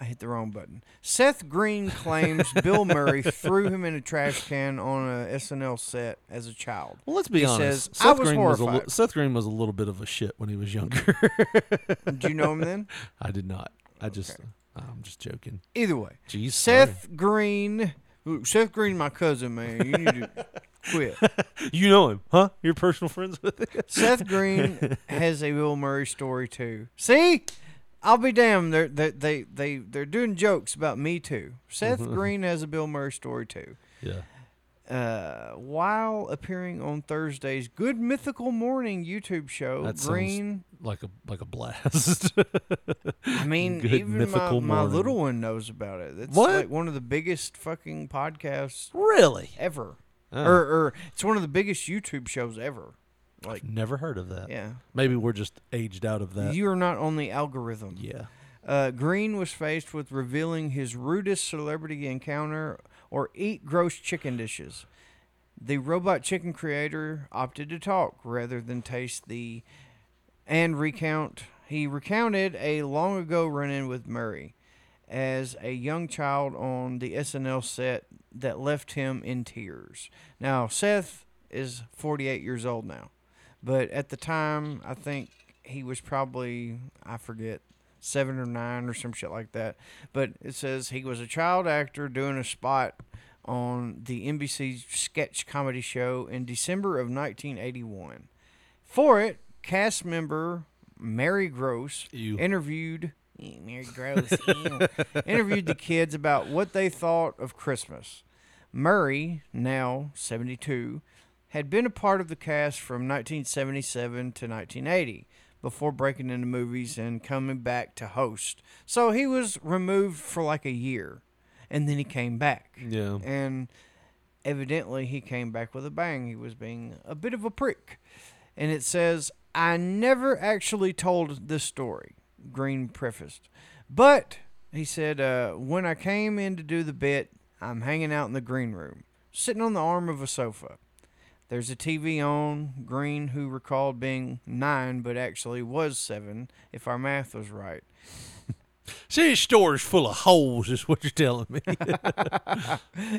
I hit the wrong button. Seth Green claims Bill Murray threw him in a trash can on a SNL set as a child. Well, let's be He honest. Says, Seth I was Green was a li- Seth Green was a little bit of a shit when he was younger. Did you know him then? I did not. I just, uh, I'm just joking. Either way, Jeez, Seth Green. Seth Green, my cousin, man. You need to quit. you know him, huh? You're personal friends with him. Seth Green has a Bill Murray story too. See, I'll be damned. They're they they they they're doing jokes about me too. Seth Green has a Bill Murray story too. Yeah. Uh, while appearing on Thursday's Good Mythical Morning YouTube show, That sounds Green. like a like a blast. I mean, Good even my, mythical my morning. little one knows about it. It's What? like one of the biggest fucking podcasts Really? ever. Oh. Or, or it's one of the biggest YouTube shows ever. Like, Never heard of that. Yeah. Maybe we're just aged out of that. You are not on the algorithm. Yeah. Uh, Green was faced with revealing his rudest celebrity encounter or eat gross chicken dishes. The robot chicken creator opted to talk rather than taste the and recount. He recounted a long ago run in with Murray as a young child on the SNL set that left him in tears. Now, Seth is 48 years old now, but at the time, I think he was probably, I forget, seven or nine or some shit like that. But it says he was a child actor doing a spot on the NBC sketch comedy show in December of 1981. For it, cast member Mary Gross Ew. interviewed "Eh, Mary gross. Interviewed the kids about what they thought of Christmas. Murray, now 72, had been a part of the cast from 1977 to 1980 before breaking into movies and coming back to host. So he was removed for like a year and then he came back. Yeah. And evidently he came back with a bang. He was being a bit of a prick. And it says, I never actually told this story, Green prefaced. But, he said, uh, when I came in to do the bit, I'm hanging out in the green room, sitting on the arm of a sofa. There's a TV on. Green, who recalled being nine, but actually was seven, if our math was right. See, his store's full of holes, is what you're telling me.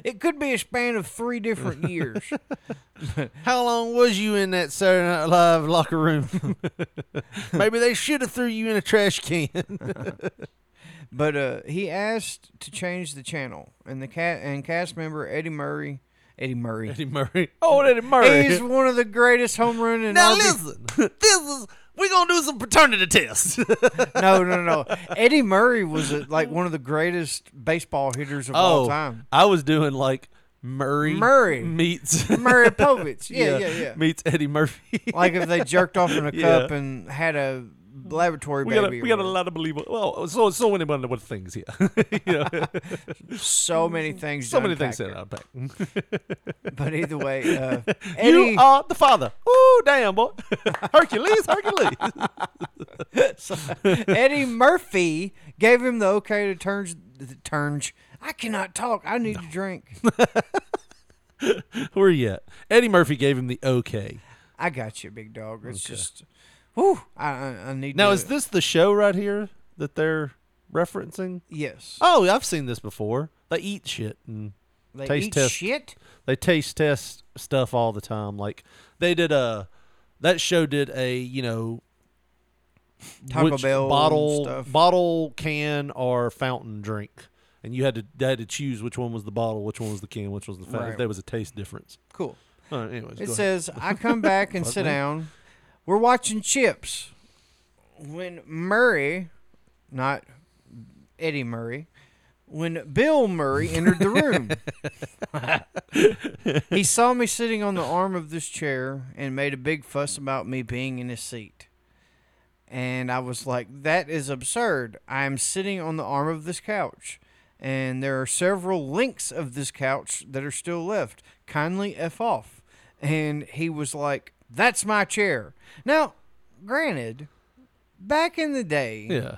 it could be a span of three different years. How long was you in that Saturday Night Live locker room? Maybe they should have threw you in a trash can. But uh, he asked to change the channel, and the cat and cast member Eddie Murray, Eddie Murray, Eddie Murray. Oh, Eddie Murray. He's one of the greatest home run in now RB listen, this is we're gonna do some paternity tests. no, no, no. Eddie Murray was uh like one of the greatest baseball hitters of all time. Oh, I was doing like Murray Murray. meets Maury Povich. Yeah, yeah, yeah. Meets Eddie Murphy. Like if they jerked off in a cup Yeah. and had a laboratory we baby. got a, we got a lot of believable. Well, so so many wonderful things here. You know? so many things. So many things there. unpack. But either way, uh, you are the father. Ooh, damn boy, Hercules, Hercules. So, Eddie Murphy gave him the okay to turn. Turn. I cannot talk. I need to drink. Where you at? Eddie Murphy gave him the okay. I got you, big dog. It's just, whew, I, I, need. Now, to, is this the show right here that they're referencing? Yes. Oh, I've seen this before. They eat shit and They taste eat test. shit? They taste test stuff all the time. Like they did a that show did a you know Taco Bell bottle stuff. bottle can or fountain drink, and you had to they had to choose which one was the bottle, which one was the can, which was the fountain. Right. There was a taste difference. Cool. All right, anyways, It says, I come back and sit down. We're watching Chips. When Murray, not Eddie Murray, when Bill Murray entered the room, he saw me sitting on the arm of this chair and made a big fuss about me being in his seat. And I was like, that is absurd. I am sitting on the arm of this couch. And there are several links of this couch that are still left. Kindly F off. And he was like, that's my chair. Now, granted, back in the day, Yeah.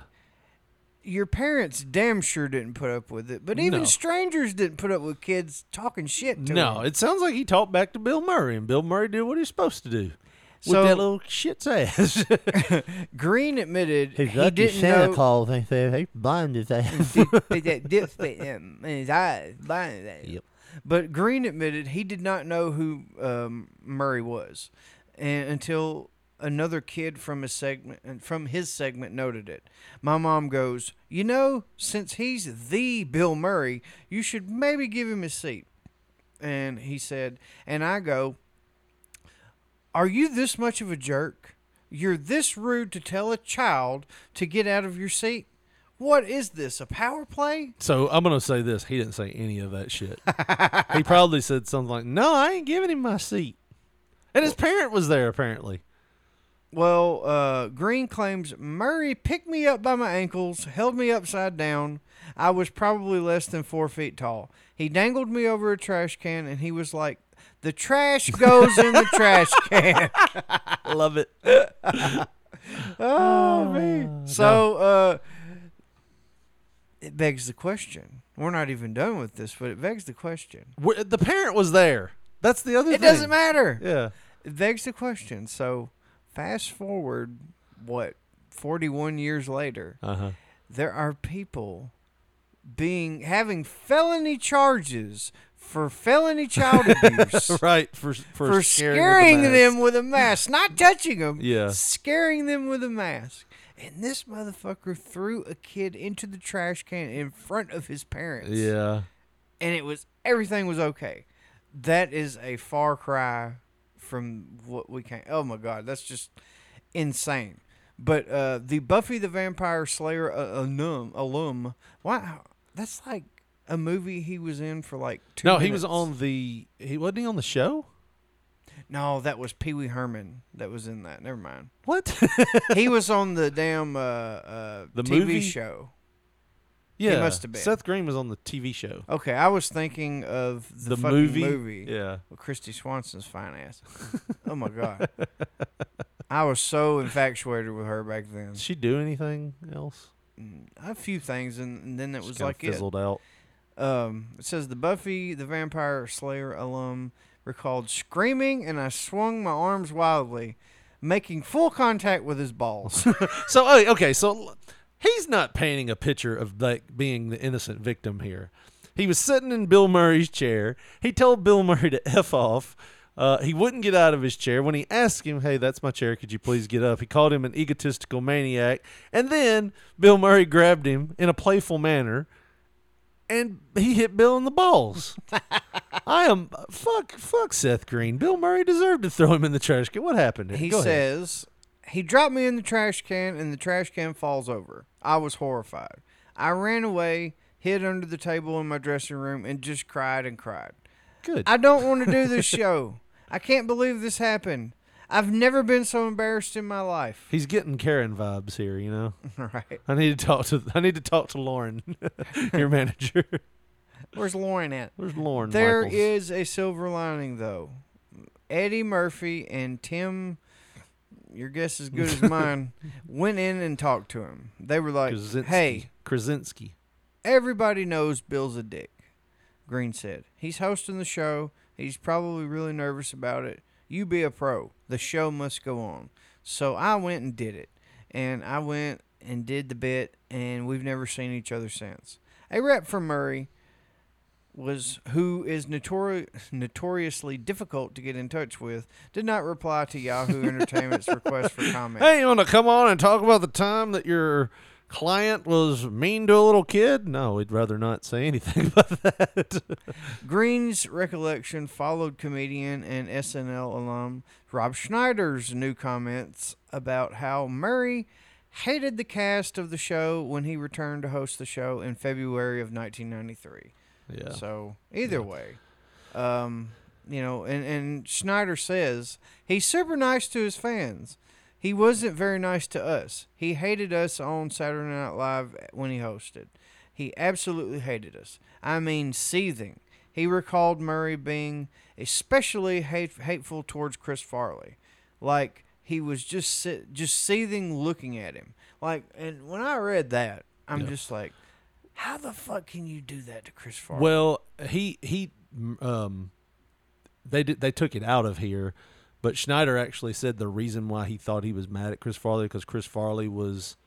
your parents damn sure didn't put up with it. But even No. strangers didn't put up with kids talking shit to No, them. it sounds like he talked back to Bill Murray, and Bill Murray did what he's supposed to do with So- that little shit's ass. Green admitted He's he lucky didn't Santa know. Claus ain't there. He blind his ass. Did that dip fit him in his eyes, blind his ass. Yep. But Green admitted he did not know who um, Murray was, and until another kid from his segment from his segment noted it. My mom goes, "You know, since he's the Bill Murray, you should maybe give him a seat." And he said, and I go, "Are you this much of a jerk? You're this rude to tell a child to get out of your seat? What is this? A power play?" So I'm gonna say this: he didn't say any of that shit. he probably said something like, "No, I ain't giving him my seat," and his parent was there apparently. Well, uh, Green claims Murray picked me up by my ankles, held me upside down. I was probably less than four feet tall. He dangled me over a trash can, and he was like, "The trash goes in the trash can." Love it. oh man! So, uh, it begs the question. We're not even done with this, but it begs the question. Wh- The parent was there. That's the other. It thing. doesn't matter. Yeah. It begs the question. So, fast forward, what, 41 years later, Uh-huh. there are people being having felony charges for felony child abuse. right for for, For scaring, scaring with them with a mask, not touching them. Yeah. Scaring them with a mask. And this motherfucker threw a kid into the trash can in front of his parents. Yeah. And it was everything was okay. That is a far cry from what we can. Oh my god, that's just insane. But uh, the Buffy the Vampire Slayer uh, alum, alum, wow, that's like a movie he was in for like two. no, he was on the. He wasn't he on the show. No, that was Pee Wee Herman that was in that. Never mind. What? he was on the damn uh, uh, The TV movie? show. Yeah, must have been. Seth Green was on the TV show. Okay, I was thinking of the, The movie? movie. Yeah. with Kristy Swanson's fine ass. oh my god, I was so infatuated with her back then. Did she do anything else? A few things, and, and then it was like it. fizzled out. Um, it says the Buffy the Vampire Slayer alum recalled screaming, and I swung my arms wildly, making full contact with his balls. so oh, okay, so he's not painting a picture of like being the innocent victim here. He was sitting in Bill Murray's chair. He told Bill Murray to f off. Uh, he wouldn't get out of his chair. When he asked him, "Hey, that's my chair. Could you please get up?" He called him an egotistical maniac. And then Bill Murray grabbed him in a playful manner, and he hit Bill in the balls. I am fuck fuck Seth Green. Bill Murray deserved to throw him in the trash can. What happened? He Go ahead. says he dropped me in the trash can and the trash can falls over. I was horrified. I ran away, hid under the table in my dressing room, and just cried and cried. Good. I don't want to do this show. I can't believe this happened. I've never been so embarrassed in my life. He's getting Karen vibes here, you know. Right. I need to talk to I need to talk to Lorne, your manager. Where's Lorne at? Where's Lorne? There Michaels? is a silver lining, though. Eddie Murphy and Tim, your guess as good as mine, went in and talked to him. They were like, Krasinski. "Hey, Krasinski. everybody knows Bill's a dick." Green said, "He's hosting the show. He's probably really nervous about it. You be a pro. The show must go on." So I went and did it, and I went and did the bit, and we've never seen each other since. A rep from Murray was who is notori- notoriously difficult to get in touch with, did not reply to Yahoo Entertainment's request for comment. Hey, you want to come on and talk about the time that your client was mean to a little kid? No, we'd rather not say anything about that. Green's recollection followed comedian and SNL alum Rob Schneider's new comments about how Murray hated the cast of the show when he returned to host the show in February of 1993. Yeah. So either way, um, you know, and and Schneider says he's super nice to his fans. He wasn't very nice to us. He hated us on Saturday Night Live when he hosted. He absolutely hated us. I mean, seething. He recalled Murray being especially hate, hateful towards Chris Farley, like he was just just seething looking at him. Like, and when I read that, I'm Yeah. just like, how the fuck can you do that to Chris Farley? Well, he he um they did they took it out of here, but Schneider actually said the reason why he thought he was mad at Chris Farley because Chris Farley was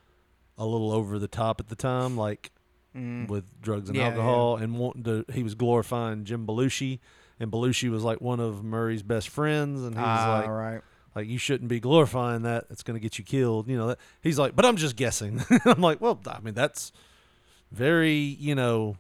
a little over the top at the time, like Mm. with drugs and Yeah, alcohol, and wanting to. He was glorifying Jim Belushi, and Belushi was like one of Murray's best friends, and he was Ah, like, right. like you shouldn't be glorifying that. It's going to get you killed. You know. That, he's like, but I'm just guessing. I'm like, well, I mean, that's very, you know.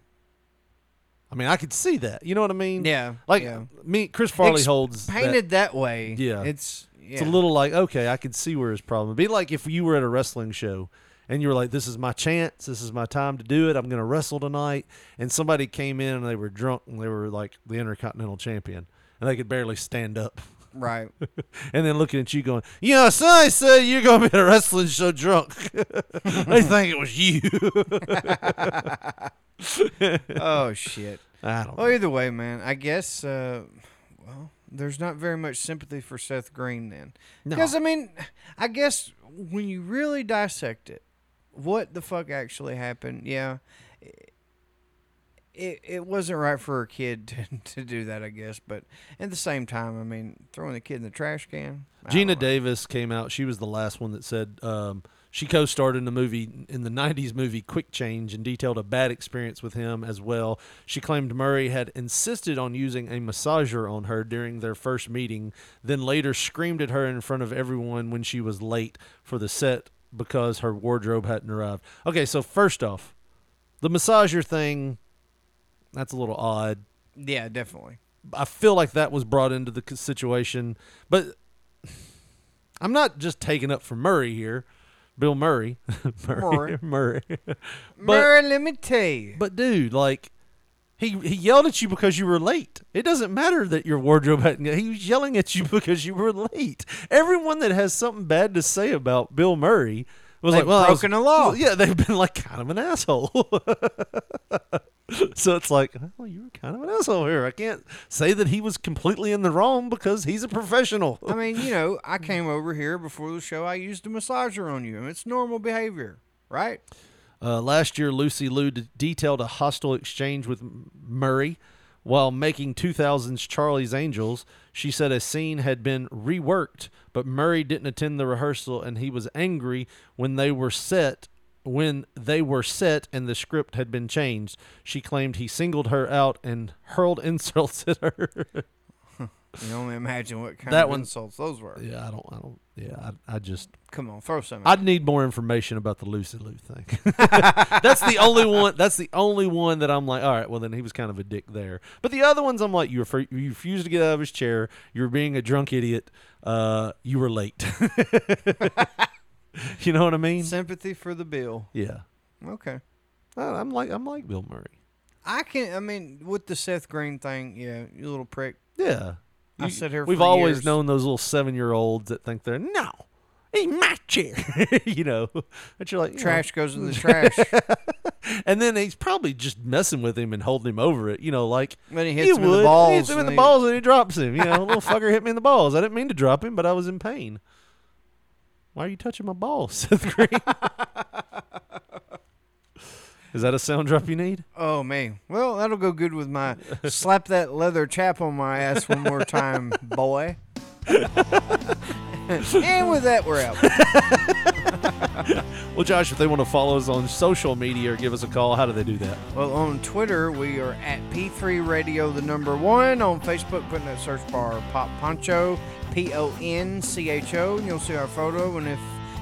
I mean, I could see that. You know what I mean? Yeah, Like yeah. me, Chris Farley holds painted that way, Yeah, it's- it's a little like okay, I could see where his problem. would Be like if you were at a wrestling show and you were like, "This is my chance. This is my time to do it. I'm going to wrestle tonight." And somebody came in and they were drunk and they were like the Intercontinental Champion and they could barely stand up. Right. and then looking at you going, Yeah, so I said you're going to be at a wrestling show drunk. they think it was you. oh shit. I don't Well, either way, man. I guess. Uh, well, there's not very much sympathy for Seth Green then, No. because I mean, I guess when you really dissect it, what the fuck actually happened? Yeah. It, it wasn't right for a kid to, to do that, I guess. But at the same time, I mean, throwing the kid in the trash can. I Geena Davis came out. She was the last one that said um, she co-starred in the movie in the '90s movie Quick Change and detailed a bad experience with him as well. She claimed Murray had insisted on using a massager on her during their first meeting, then later screamed at her in front of everyone when she was late for the set because her wardrobe hadn't arrived. Okay, so first off, the massager thing that's a little odd. Yeah, definitely. I feel like that was brought into the situation, but I'm not just taking up for Murray here Bill Murray. Murray. Murray. Murray. but, Murray, let me tell you. but dude, like he he yelled at you because you were late. It doesn't matter that your wardrobe hadn't. He was yelling at you because you were late. Everyone that has something bad to say about Bill Murray was They've like, "Well, I was- broken the law." Yeah, they've been like kind of an asshole. so it's like, well, you were kind of an asshole here. I can't say that he was completely in the wrong because he's a professional. I mean, you know, I came over here before the show. I used a massager on you. and It's normal behavior, right? Uh, last year, Lucy Liu d- detailed a hostile exchange with Murray while making 2000's Charlie's Angels. She said a scene had been reworked, but Murray didn't attend the rehearsal and he was angry when they were set when they were set and the script had been changed. She claimed he singled her out and hurled insults at her. You can only imagine what kind That of one- insults those were. yeah, I don't I don't yeah, I, I just Come on, throw some. I'd need more information about the Lucy Liu thing. that's the only one. That's the only one that I'm like, all right. Well, then he was kind of a dick there. But the other ones, I'm like, you, refer, you refused to get out of his chair. You were being a drunk idiot. Uh, you were late. you know what I mean? Sympathy for the bill. Yeah. Okay. I'm like I'm like Bill Murray. I can. I mean, with the Seth Green thing, yeah, you little prick. Yeah. I sit here. We've always years. known those little seven year olds that think they're no. In my chair, you know, but you're like you know. Trash goes in the trash. and then he's probably just messing with him and holding him over it, you know, like Then he hits you him in the balls He hits him in the he- balls and he drops him. You know, little fucker hit me in the balls. I didn't mean to drop him, but I was in pain. Why are you touching my balls, Seth Green? Is that a sound drop you need? Oh man. Well, that'll go good with my slap that leather chap on my ass one more time, boy. and with that, we're out. Well, Josh, if they want to follow us on social media or give us a call, how do they do that? Well, on Twitter, we are at P3 Radio, the number one. On Facebook, put in that search bar Pop Poncho, P O N C H O, and you'll see our photo. And if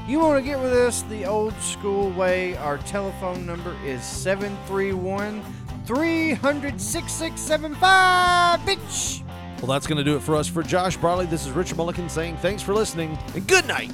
you want to get with us the old school way, our telephone number is 731 300 6675, bitch. Well, that's going to do it for us. For Josh Barley, this is Richard Mulligan saying thanks for listening and good night.